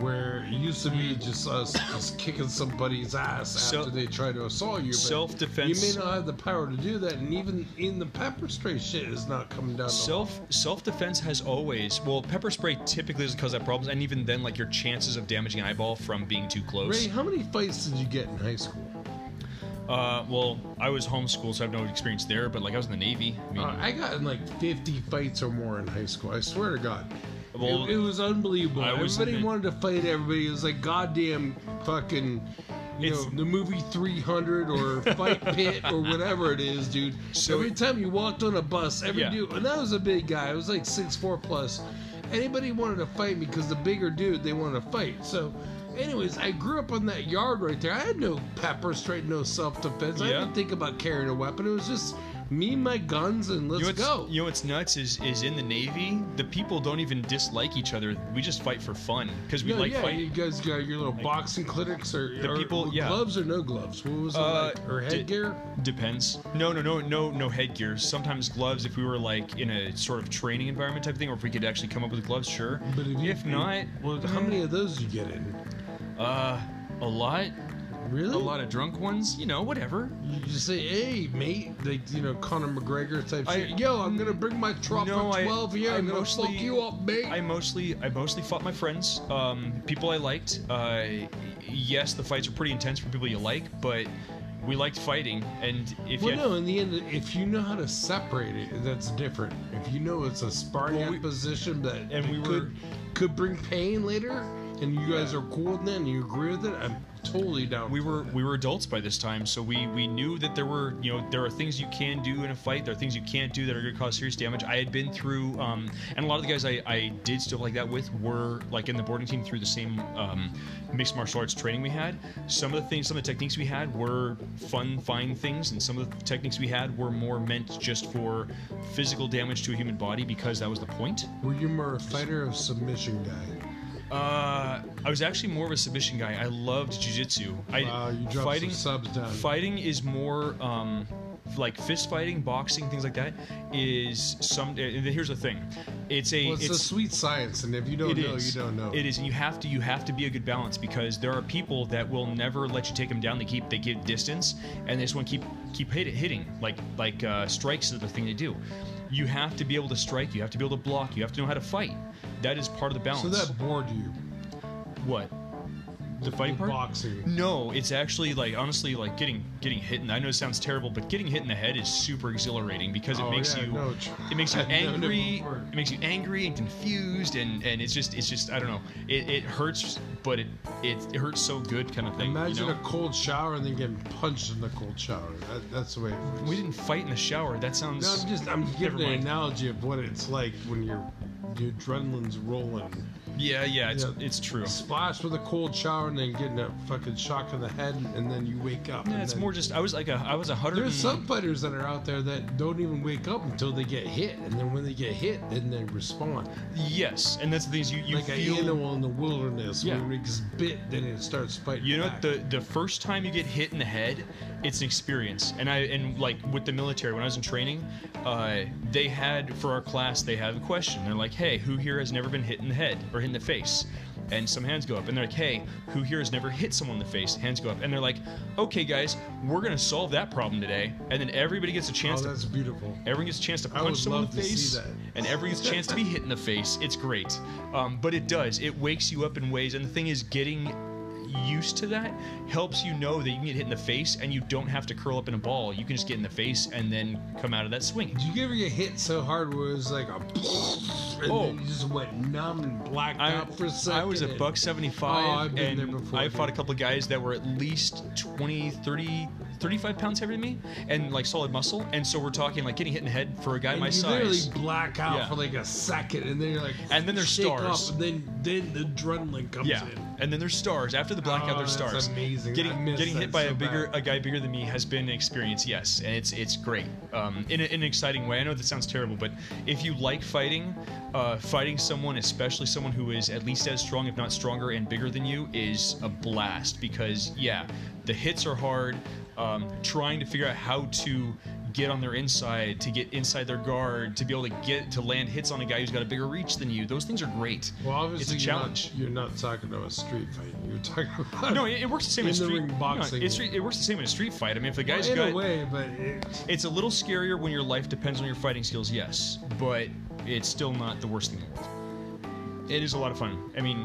where it used to be just us just kicking somebody's ass after they try to assault you. but Self-defense- You may not have the power to do that, and even in the pepper spray shit is not coming down. the Self self defense has always well pepper spray typically doesn't cause that problems and even then like your chances of damaging an eyeball from being too close. Ray, how many fights did you get in high school? Uh, well, I was homeschooled, so I have no experience there. But like I was in the Navy. I mean, Uh, I got in like 50 fights or more in high school. I swear to God. Well, it, it was unbelievable. I was everybody wanted to fight everybody. It was like goddamn fucking, you know, It's- the movie 300 or Fight Pit or whatever it is, dude. So- every time you walked on a bus, every Yeah. dude, and that was a big guy. It was like six four plus. Anybody wanted to fight me because the bigger dude they wanted to fight. So. Anyways, I grew up on that yard right there. I had no pepper spray, no self defense. I didn't think about carrying a weapon. It was just me, my guns, and let's you know go. You know what's nuts is is in the Navy, the people don't even dislike each other. We just fight for fun because we No, like yeah, fighting. you guys got your little boxing clinics or, The or- people- yeah. gloves or no gloves. What was it Uh, like? Or headgear? Depends. No, no, no, no, no headgear. Sometimes gloves. If we were like in a sort of training environment type thing, or if we could actually come up with gloves, sure. But if, you, not, well, how many of those did you get in? Uh, a lot, Really? a lot of drunk ones. You know, whatever. You just say, "Hey, mate," like you know, Conor McGregor type I- shit. Yo, I'm gonna bring my truck No, for I- 12 here. I I'm gonna mostly- fuck you up, mate. I mostly, I mostly fought my friends, um, people I liked. Uh, yes, the fights are pretty intense for people you like, but we liked fighting. And if well, you, no. In the end, if you know how to separate it, that's different. If you know it's a sparring Well, we- position that and we could were- could bring pain later, and you guys Yeah. are cool with that, and you agree with it, I'm totally down. we were we were adults by this time, so we we knew that there were you know there are things you can do in a fight, there are things you can't do that are going to cause serious damage. I had been through, um, and a lot of the guys I, I did stuff like that with were like in the boarding team through the same um, mixed martial arts training we had. Some of the things, some of the techniques we had were fun, fine things, and some of the techniques we had were more meant just for physical damage to a human body because that was the point. Were you more a fighter a submission guy? Uh, I was actually more of a submission guy. I loved jujitsu. I Wow, you dropped fighting some subs down. fighting is more um, like fist fighting, boxing, things like that. Is some. uh, here's the thing, it's a Well, it's, a sweet science, and if you don't know, is. you don't know. It is, and you have to you have to be a good balance because there are people that will never let you take them down. They keep they give distance, and they just want to keep keep hit, hitting. Like like uh, strikes are the thing they do. You have to be able to strike. You have to be able to block. You have to know how to fight. That is part of the balance. So that bored you. what? The fighting part? Boxing. No, it's actually like honestly like getting getting hit. And I know it sounds terrible, but getting hit in the head is super exhilarating because it Oh, makes yeah, you no, tr- it makes you I've known it angry. before. It makes you angry and confused, and and it's just it's just I don't know. It, it hurts, but it, it it hurts so good kind of thing. you Imagine know? a cold shower and then getting punched in the cold shower. That, that's the way it works. we didn't fight in the shower. That sounds. No, I'm just I'm giving an mind. analogy of what it's like when your your adrenaline's rolling. yeah, yeah, it's Yeah. it's true. Splash with a cold shower and then getting a fucking shock in the head, and then you wake up. Yeah, it's then- more just I was like a I was a hundred. There's some fighters that are out there that don't even wake up until they get hit, and then when they get hit, then they respond. Yes, and that's the things you you like feel. an animal in the wilderness Yeah. when it gets bit, then it starts fighting. You know back. what? The the first time you get hit in the head, it's an experience. And I and like with the military when I was in training, uh, they had for our class they had a question. They're like, "Hey, who here has never been hit in the head or hit in the face?" and some hands go up, and they're like, "Hey, who here has never hit someone in the face?" Hands go up, and they're like, "Okay, guys, we're gonna solve that problem today." And then everybody gets a Oh, chance to that's beautiful. Everyone gets a chance to punch someone in the to see face, that. and everyone gets a chance to be hit in the face. It's great, um, but it does. It wakes you up in ways, and the thing is, getting used to that helps you know that you can get hit in the face, and you don't have to curl up in a ball. You can just get in the face and then come out of that swinging. Did you ever get hit so hard where it was like a and Oh. then you oh. just went numb and blacked I, out for a second? I was a buck 75 Oh, I've been and there before, I fought a couple of guys that were at least 20 30 35 pounds heavier than me and like solid muscle and so we're talking like getting hit in the head for a guy and my you size literally black out Yeah. for like a second, and then you're like, And then there's stars. Up, and then then the adrenaline comes Yeah, in. And then there's stars. After the blackout, Oh, there's that's stars. amazing. Getting getting hit by so a bigger bad. a guy bigger than me has been an experience, yes, and it's it's great. Um, in, a, in an exciting way. I know that sounds terrible, but if you like fighting, uh, fighting someone, especially someone who is at least as strong, if not stronger, and bigger than you, is a blast because yeah, the hits are hard. Um, trying to figure out how to get on their inside, to get inside their guard, to be able to get to land hits on a guy who's got a bigger reach than you. Those things are great. Well, obviously, it's a you're not- challenge. You're not, talking about a street fight. You're talking about No, it, it works the same in in street boxing. No, it works the same in a street fight. I mean, if the guy's in got, a way, but it, it's a little scarier when your life depends on your fighting skills. Yes, but it's still not the worst thing in the world. It is a lot of fun. I mean,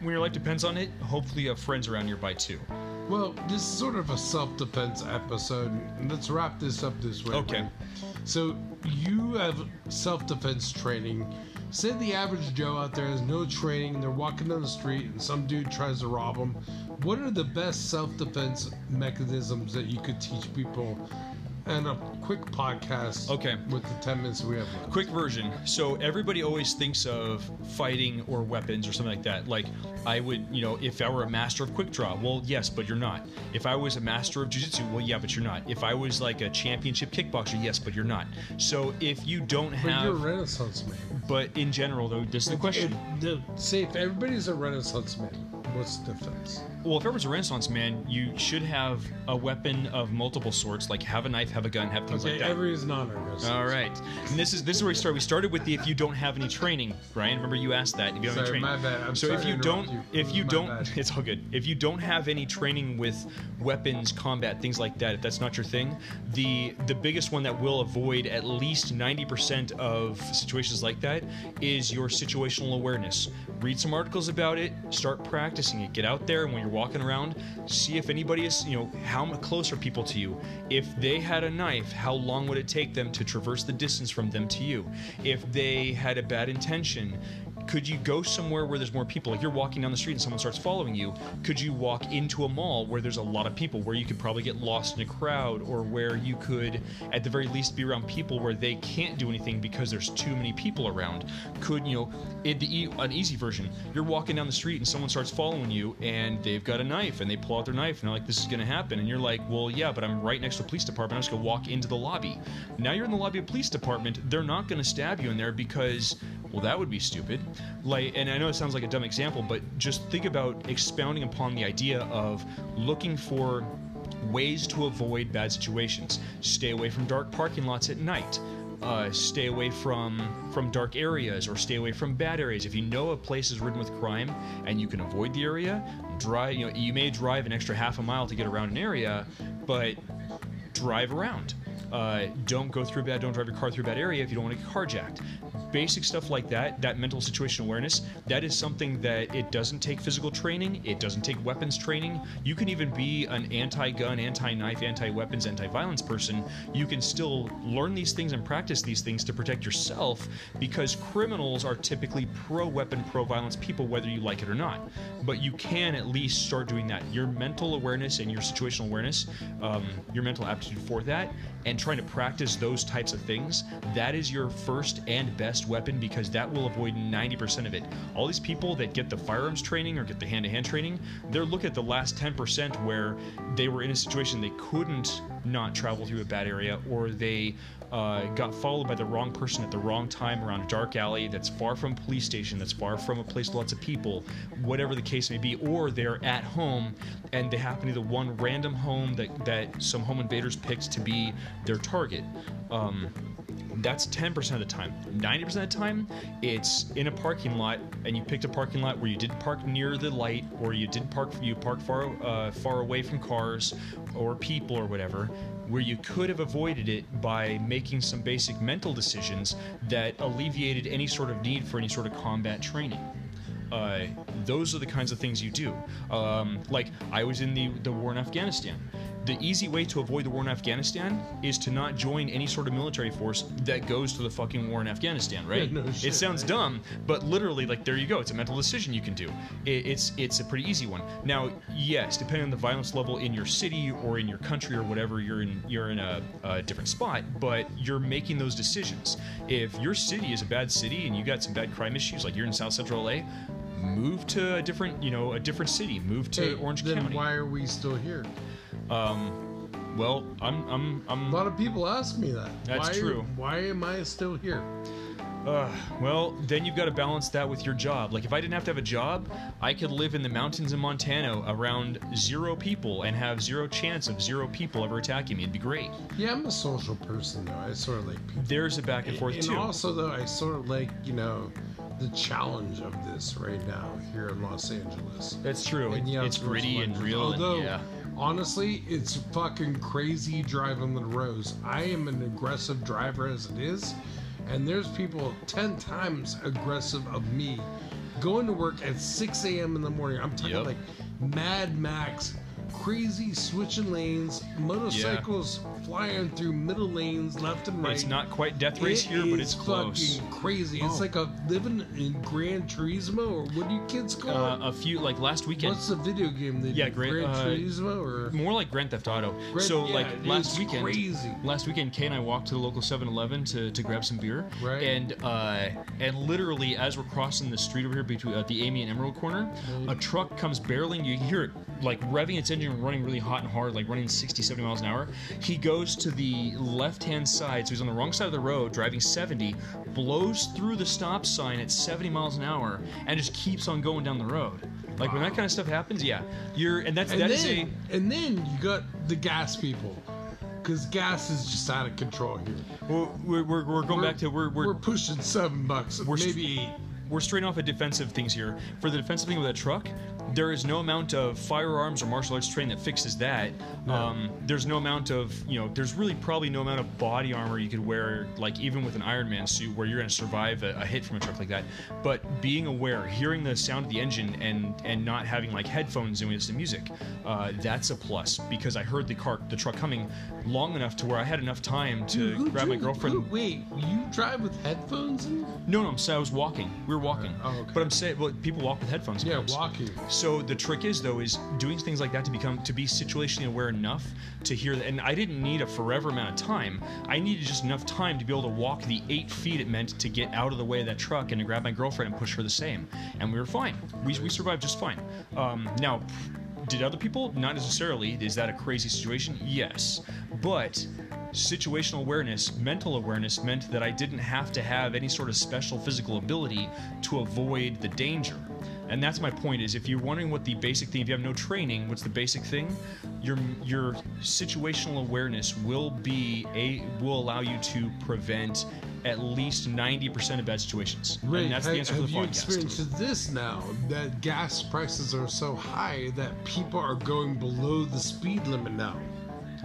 when your life depends on it, hopefully you have friends around nearby too. Well, this is sort of a self-defense episode. Let's wrap this up this way. Okay. So you have self-defense training. Say the average Joe out there has no training. They're walking down the street and some dude tries to rob them. What are the best self-defense mechanisms that you could teach people? And a quick podcast. Okay. With the ten minutes we have left. Quick version. So everybody always thinks of fighting or weapons or something like that. Like I would, you know, if I were a master of quick draw, well, yes, but you're not. If I was a master of jiu-jitsu, well, yeah, but you're not. If I was like a championship kickboxer, yes, but you're not. So if you don't have But you're a Renaissance man. but in general, though, this is the question. It- the, say if everybody's a Renaissance man, what's the difference? Well, if everyone's a Renaissance man, you should have a weapon of multiple sorts, like have a knife, have a gun, have things Okay, like that. every is not a Renaissance. All right, and this is this is where we started. We started with the if you don't have any training, Brian. Remember you asked that if you don't have Sorry, any training. my bad. I'm so sorry if you don't, you. if you My don't, bad. it's all good. If you don't have any training with weapons, combat, things like that, if that's not your thing, the the biggest one that will avoid at least ninety percent of situations like that is your situational awareness. Read some articles about it. Start practicing it. Get out there and when you're walking around, see if anybody is, you know, how close are people to you. If they had a knife, how long would it take them to traverse the distance from them to you? If they had a bad intention, could you go somewhere where there's more people? Like you're walking down the street and someone starts following you. Could you walk into a mall where there's a lot of people, where you could probably get lost in a crowd, or where you could, at the very least, be around people where they can't do anything because there's too many people around? Could you know, it, the an easy version? You're walking down the street and someone starts following you, and they've got a knife, and they pull out their knife, and they're like, "This is gonna happen," and you're like, "Well, yeah, but I'm right next to the police department. I'm just gonna walk into the lobby." Now you're in the lobby of police department. They're not gonna stab you in there because well, that would be stupid. Like, and I know it sounds like a dumb example, but just think about expounding upon the idea of looking for ways to avoid bad situations. Stay away from dark parking lots at night. Uh, stay away from from dark areas or stay away from bad areas. If you know a place is ridden with crime and you can avoid the area, drive. You know, you may drive an extra half a mile to get around an area, but drive around. Uh, don't go through bad. Don't drive your car through bad area if you don't want to get carjacked. Basic stuff like that, that mental situation awareness, that is something that it doesn't take physical training. It doesn't take weapons training. You can even be an anti-gun, anti-knife, anti-weapons, anti-violence person. You can still learn these things and practice these things to protect yourself because criminals are typically pro-weapon, pro-violence people, whether you like it or not. But you can at least start doing that. Your mental awareness and your situational awareness, um, your mental aptitude for that, and trying to practice those types of things, that is your first and best weapon because that will avoid 90% of it. All these people that get the firearms training or get the hand to hand training, they're looking at the last 10% where they were in a situation they couldn't not travel through a bad area, or they uh, got followed by the wrong person at the wrong time around a dark alley that's far from a police station, that's far from a place with lots of people, whatever the case may be, or they're at home and they happen to be the one random home that, that some home invaders picked to be their target. Um, that's 10% of the time. 90% of the time, it's in a parking lot, and you picked a parking lot where you didn't park near the light, or you didn't park you parked far uh, far away from cars or people or whatever, where you could have avoided it by making some basic mental decisions that alleviated any sort of need for any sort of combat training. Uh, those are the kinds of things you do. Um, like I was in the the war in Afghanistan. The easy way to avoid the war in Afghanistan is to not join any sort of military force that goes to the fucking war in Afghanistan, right? No shit, it sounds right? dumb, but literally, like there you go. It's a mental decision you can do. It, it's it's a pretty easy one. Now, yes, depending on the violence level in your city or in your country or whatever, you're in you're in a, a different spot, but you're making those decisions. If your city is a bad city and you got some bad crime issues, like you're in South Central LA, move to a different you know a different city. Move to Hey, Orange then County. why are we still here? Well, I'm I'm I'm A lot of people ask me that. That's why, true. Why am I still here? Uh, well, then you've got to balance that with your job. Like, if I didn't have to have a job, I could live in the mountains in Montana around zero people and have zero chance of zero people ever attacking me. It'd be great. Yeah, I'm a social person though. I sort of like people. There's a back and forth and too. also though, I sort of like you know the challenge of this right now here in Los Angeles. That's true. And yeah, it's gritty and real. Although, and, yeah. Honestly, it's fucking crazy driving the roads. I am an aggressive driver as it is, and there's people ten times aggressive of me going to work at 6 a.m. in the morning. I'm talking Yep. like Mad Max, crazy switching lanes, motorcycles flying through middle lanes left and right. It's not quite death race It here, but it's close. fucking crazy. It's Oh. like a living in Gran Turismo, or what do you kids call Uh, it? a few like last weekend. What's the video game they Yeah? Gran- Gran uh, Turismo or more like Grand Theft Auto. Grand- so yeah, like last weekend, crazy. last weekend, Kay and I walked to the local 7-Eleven to, to grab some beer. Right. And uh, and literally as we're crossing the street over here between uh, the Amy and Emerald corner, a truck comes barreling. You hear it like revving its engine, and running really hot and hard, like running 60, 70 miles an hour. He goes to the left-hand side, so he's on the wrong side of the road, driving 70, blows through the stop sign at 70 miles an hour, and just keeps on going down the road. Like when that kind of stuff happens, yeah, you're and that's and that then is a and then you got the gas people because gas is just out of control here. We're, we're, we're, we're going back to we're, we're, we're pushing seven bucks, We're maybe eight. we're straight off of defensive things here. For the defensive thing with that truck, there is no amount of firearms or martial arts training that fixes that. Um, there's no amount of, you know, there's really probably no amount of body armor you could wear, like even with an Iron Man suit, where you're going to survive a, a hit from a truck like that. But being aware, hearing the sound of the engine, and and not having like headphones and listen to music, uh, that's a plus because I heard the car, the truck coming long enough to where I had enough time to Who grab my girlfriend. who- wait, you drive with headphones in? No, no, I'm saying I was walking. We were walking. Oh, okay. But I'm saying, well, people walk with headphones. Yeah, walking. So the trick is though is doing things like that to become to be situationally aware enough to hear that. And I didn't need a forever amount of time. I needed just enough time to be able to walk the eight feet it meant to get out of the way of that truck and to grab my girlfriend and push her the same. And we were fine. We we survived just fine. Um, now. Did other people? Not necessarily. Is that a crazy situation? Yes. But situational awareness, mental awareness meant that I didn't have to have any sort of special physical ability to avoid the danger. And that's my point is if you're wondering what the basic thing if you have no training, what's the basic thing? Your your situational awareness will be a will allow you to prevent at least 90% of bad situations. Right. And that's the have, answer for have the you experienced this now that gas prices are so high that people are going below the speed limit now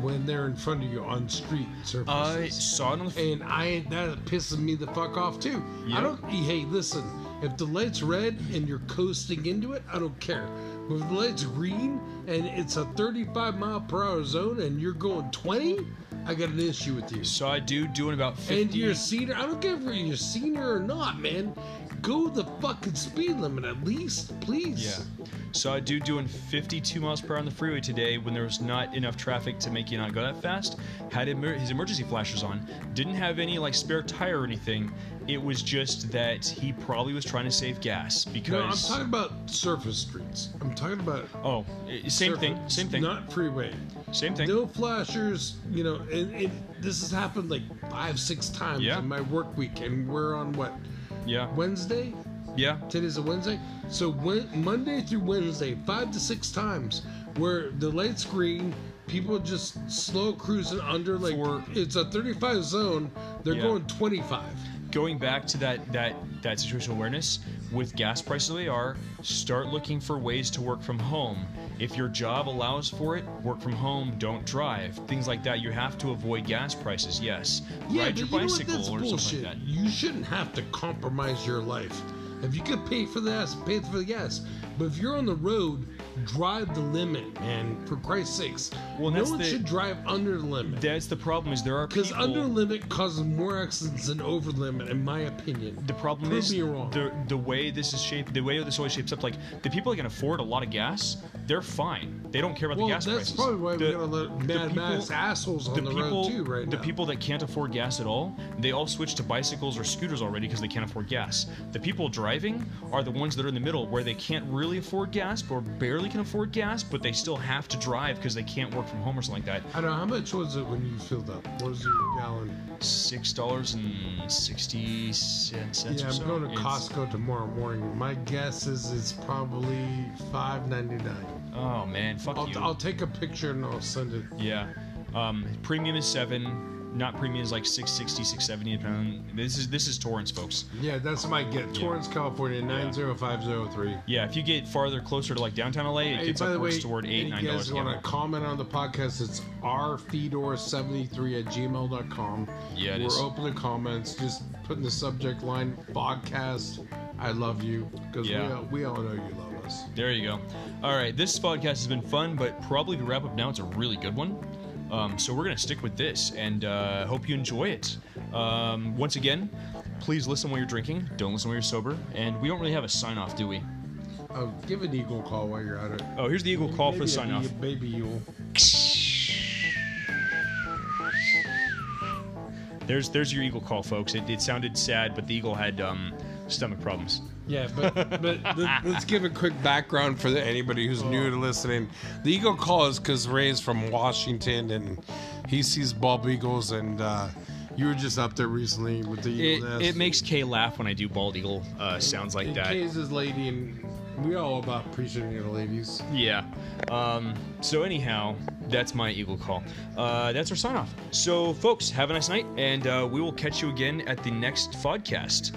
when they're in front of you on street surfaces? I saw it on the and I that pisses me the fuck off too. Yeah. I don't. Hey, listen. If the light's red and you're coasting into it, I don't care. But if the light's green and it's a 35 mile per hour zone and you're going 20, I got an issue with you. So I do doing about 50 And you're a senior. I don't care if you're a senior or not, man. Go the fucking speed limit at least, please. Yeah. So I do doing 52 miles per hour on the freeway today when there was not enough traffic to make you not go that fast. Had emer- his emergency flashers on. Didn't have any like spare tire or anything. It was just that he probably was trying to save gas because. No, I'm talking about surface streets. I'm talking about oh, i- same thing. Same thing. Not freeway. Same thing. No flashers, you know, and, and this has happened like five, six times Yeah. in my work week, and we're on what Yeah. Wednesday. Yeah. Today's a Wednesday, so when, Monday through Wednesday, five to six times where the light's green, people just slow cruising under like For- it's a 35 zone. They're Yeah. going 25. Going back to that that that situational awareness with gas prices the way they are start looking for ways to work from home if your job allows for it work from home don't drive things like that you have to avoid gas prices yes Yeah, ride your you know bicycle or bullshit. something like that You shouldn't have to compromise your life. If you could pay for the gas, pay for the gas. But if you're on the road, drive the limit, man. For Christ's sakes, Well, no one the- should drive under the limit. that's the problem is there are Because under limit causes more accidents than over limit, in my opinion. the problem Prove is me wrong. the the way this is shaped the way this always shapes up like the people that can afford a lot of gas they're fine they don't care about well, the gas that's prices probably why the, we got a lot mad people- assholes on the the, people, road too, right the now. people that can't afford gas at all, they all switch to bicycles or scooters already because they can't afford gas. The people driving are the ones that are in the middle where they can't really afford gas or barely can afford gas, but they still have to drive because they can't work from home or something like that. I don't know how much was it when you filled up. What was your gallon? Six dollars and sixty cents. Yeah, I'm so. going to It's- Costco tomorrow morning. My guess is it's probably five ninety nine. Oh man, fuck I'll, you. I'll take a picture and I'll send it. Yeah. Um, premium is seven. Not premium is like 660, 670 depending. on- This is this is Torrance, folks. Yeah, that's my get. Torrance, California, nine zero five zero three. Yeah, if you get farther closer to like downtown LA, it Hey, gets by the upwards way, toward eight, you nine dollars guys want to comment on the podcast? It's rfedor73 at gmail.com. Yeah, it We're is. open to comments. Just put in the subject line podcast. I love you because Yeah. we, we all know you love us. There you go. All right, this podcast has been fun, but probably to wrap up now, it's a really good one. Um, so we're gonna stick with this, and uh, hope you enjoy it. Um, once again, please listen while you're drinking. Don't listen while you're sober. And we don't really have a sign off, do we? Oh, give an eagle call while you're at it. Oh, here's the eagle call for the sign off. Baby eagle. There's there's your eagle call, folks. It, it sounded sad, but the eagle had um, stomach problems. Yeah, but but let- let's give a quick background for the, anybody who's new to listening. The eagle call is because Ray's from Washington and he sees bald eagles, and uh, you were just up there recently with the It, nest. it makes Kay laugh when I do bald eagle uh, sounds like It that. Kay's his lady, and we all about appreciating the ladies. Yeah. Um, so anyhow, that's my eagle call. Uh, that's our sign off. So folks, have a nice night, and uh, we will catch you again at the next podcast.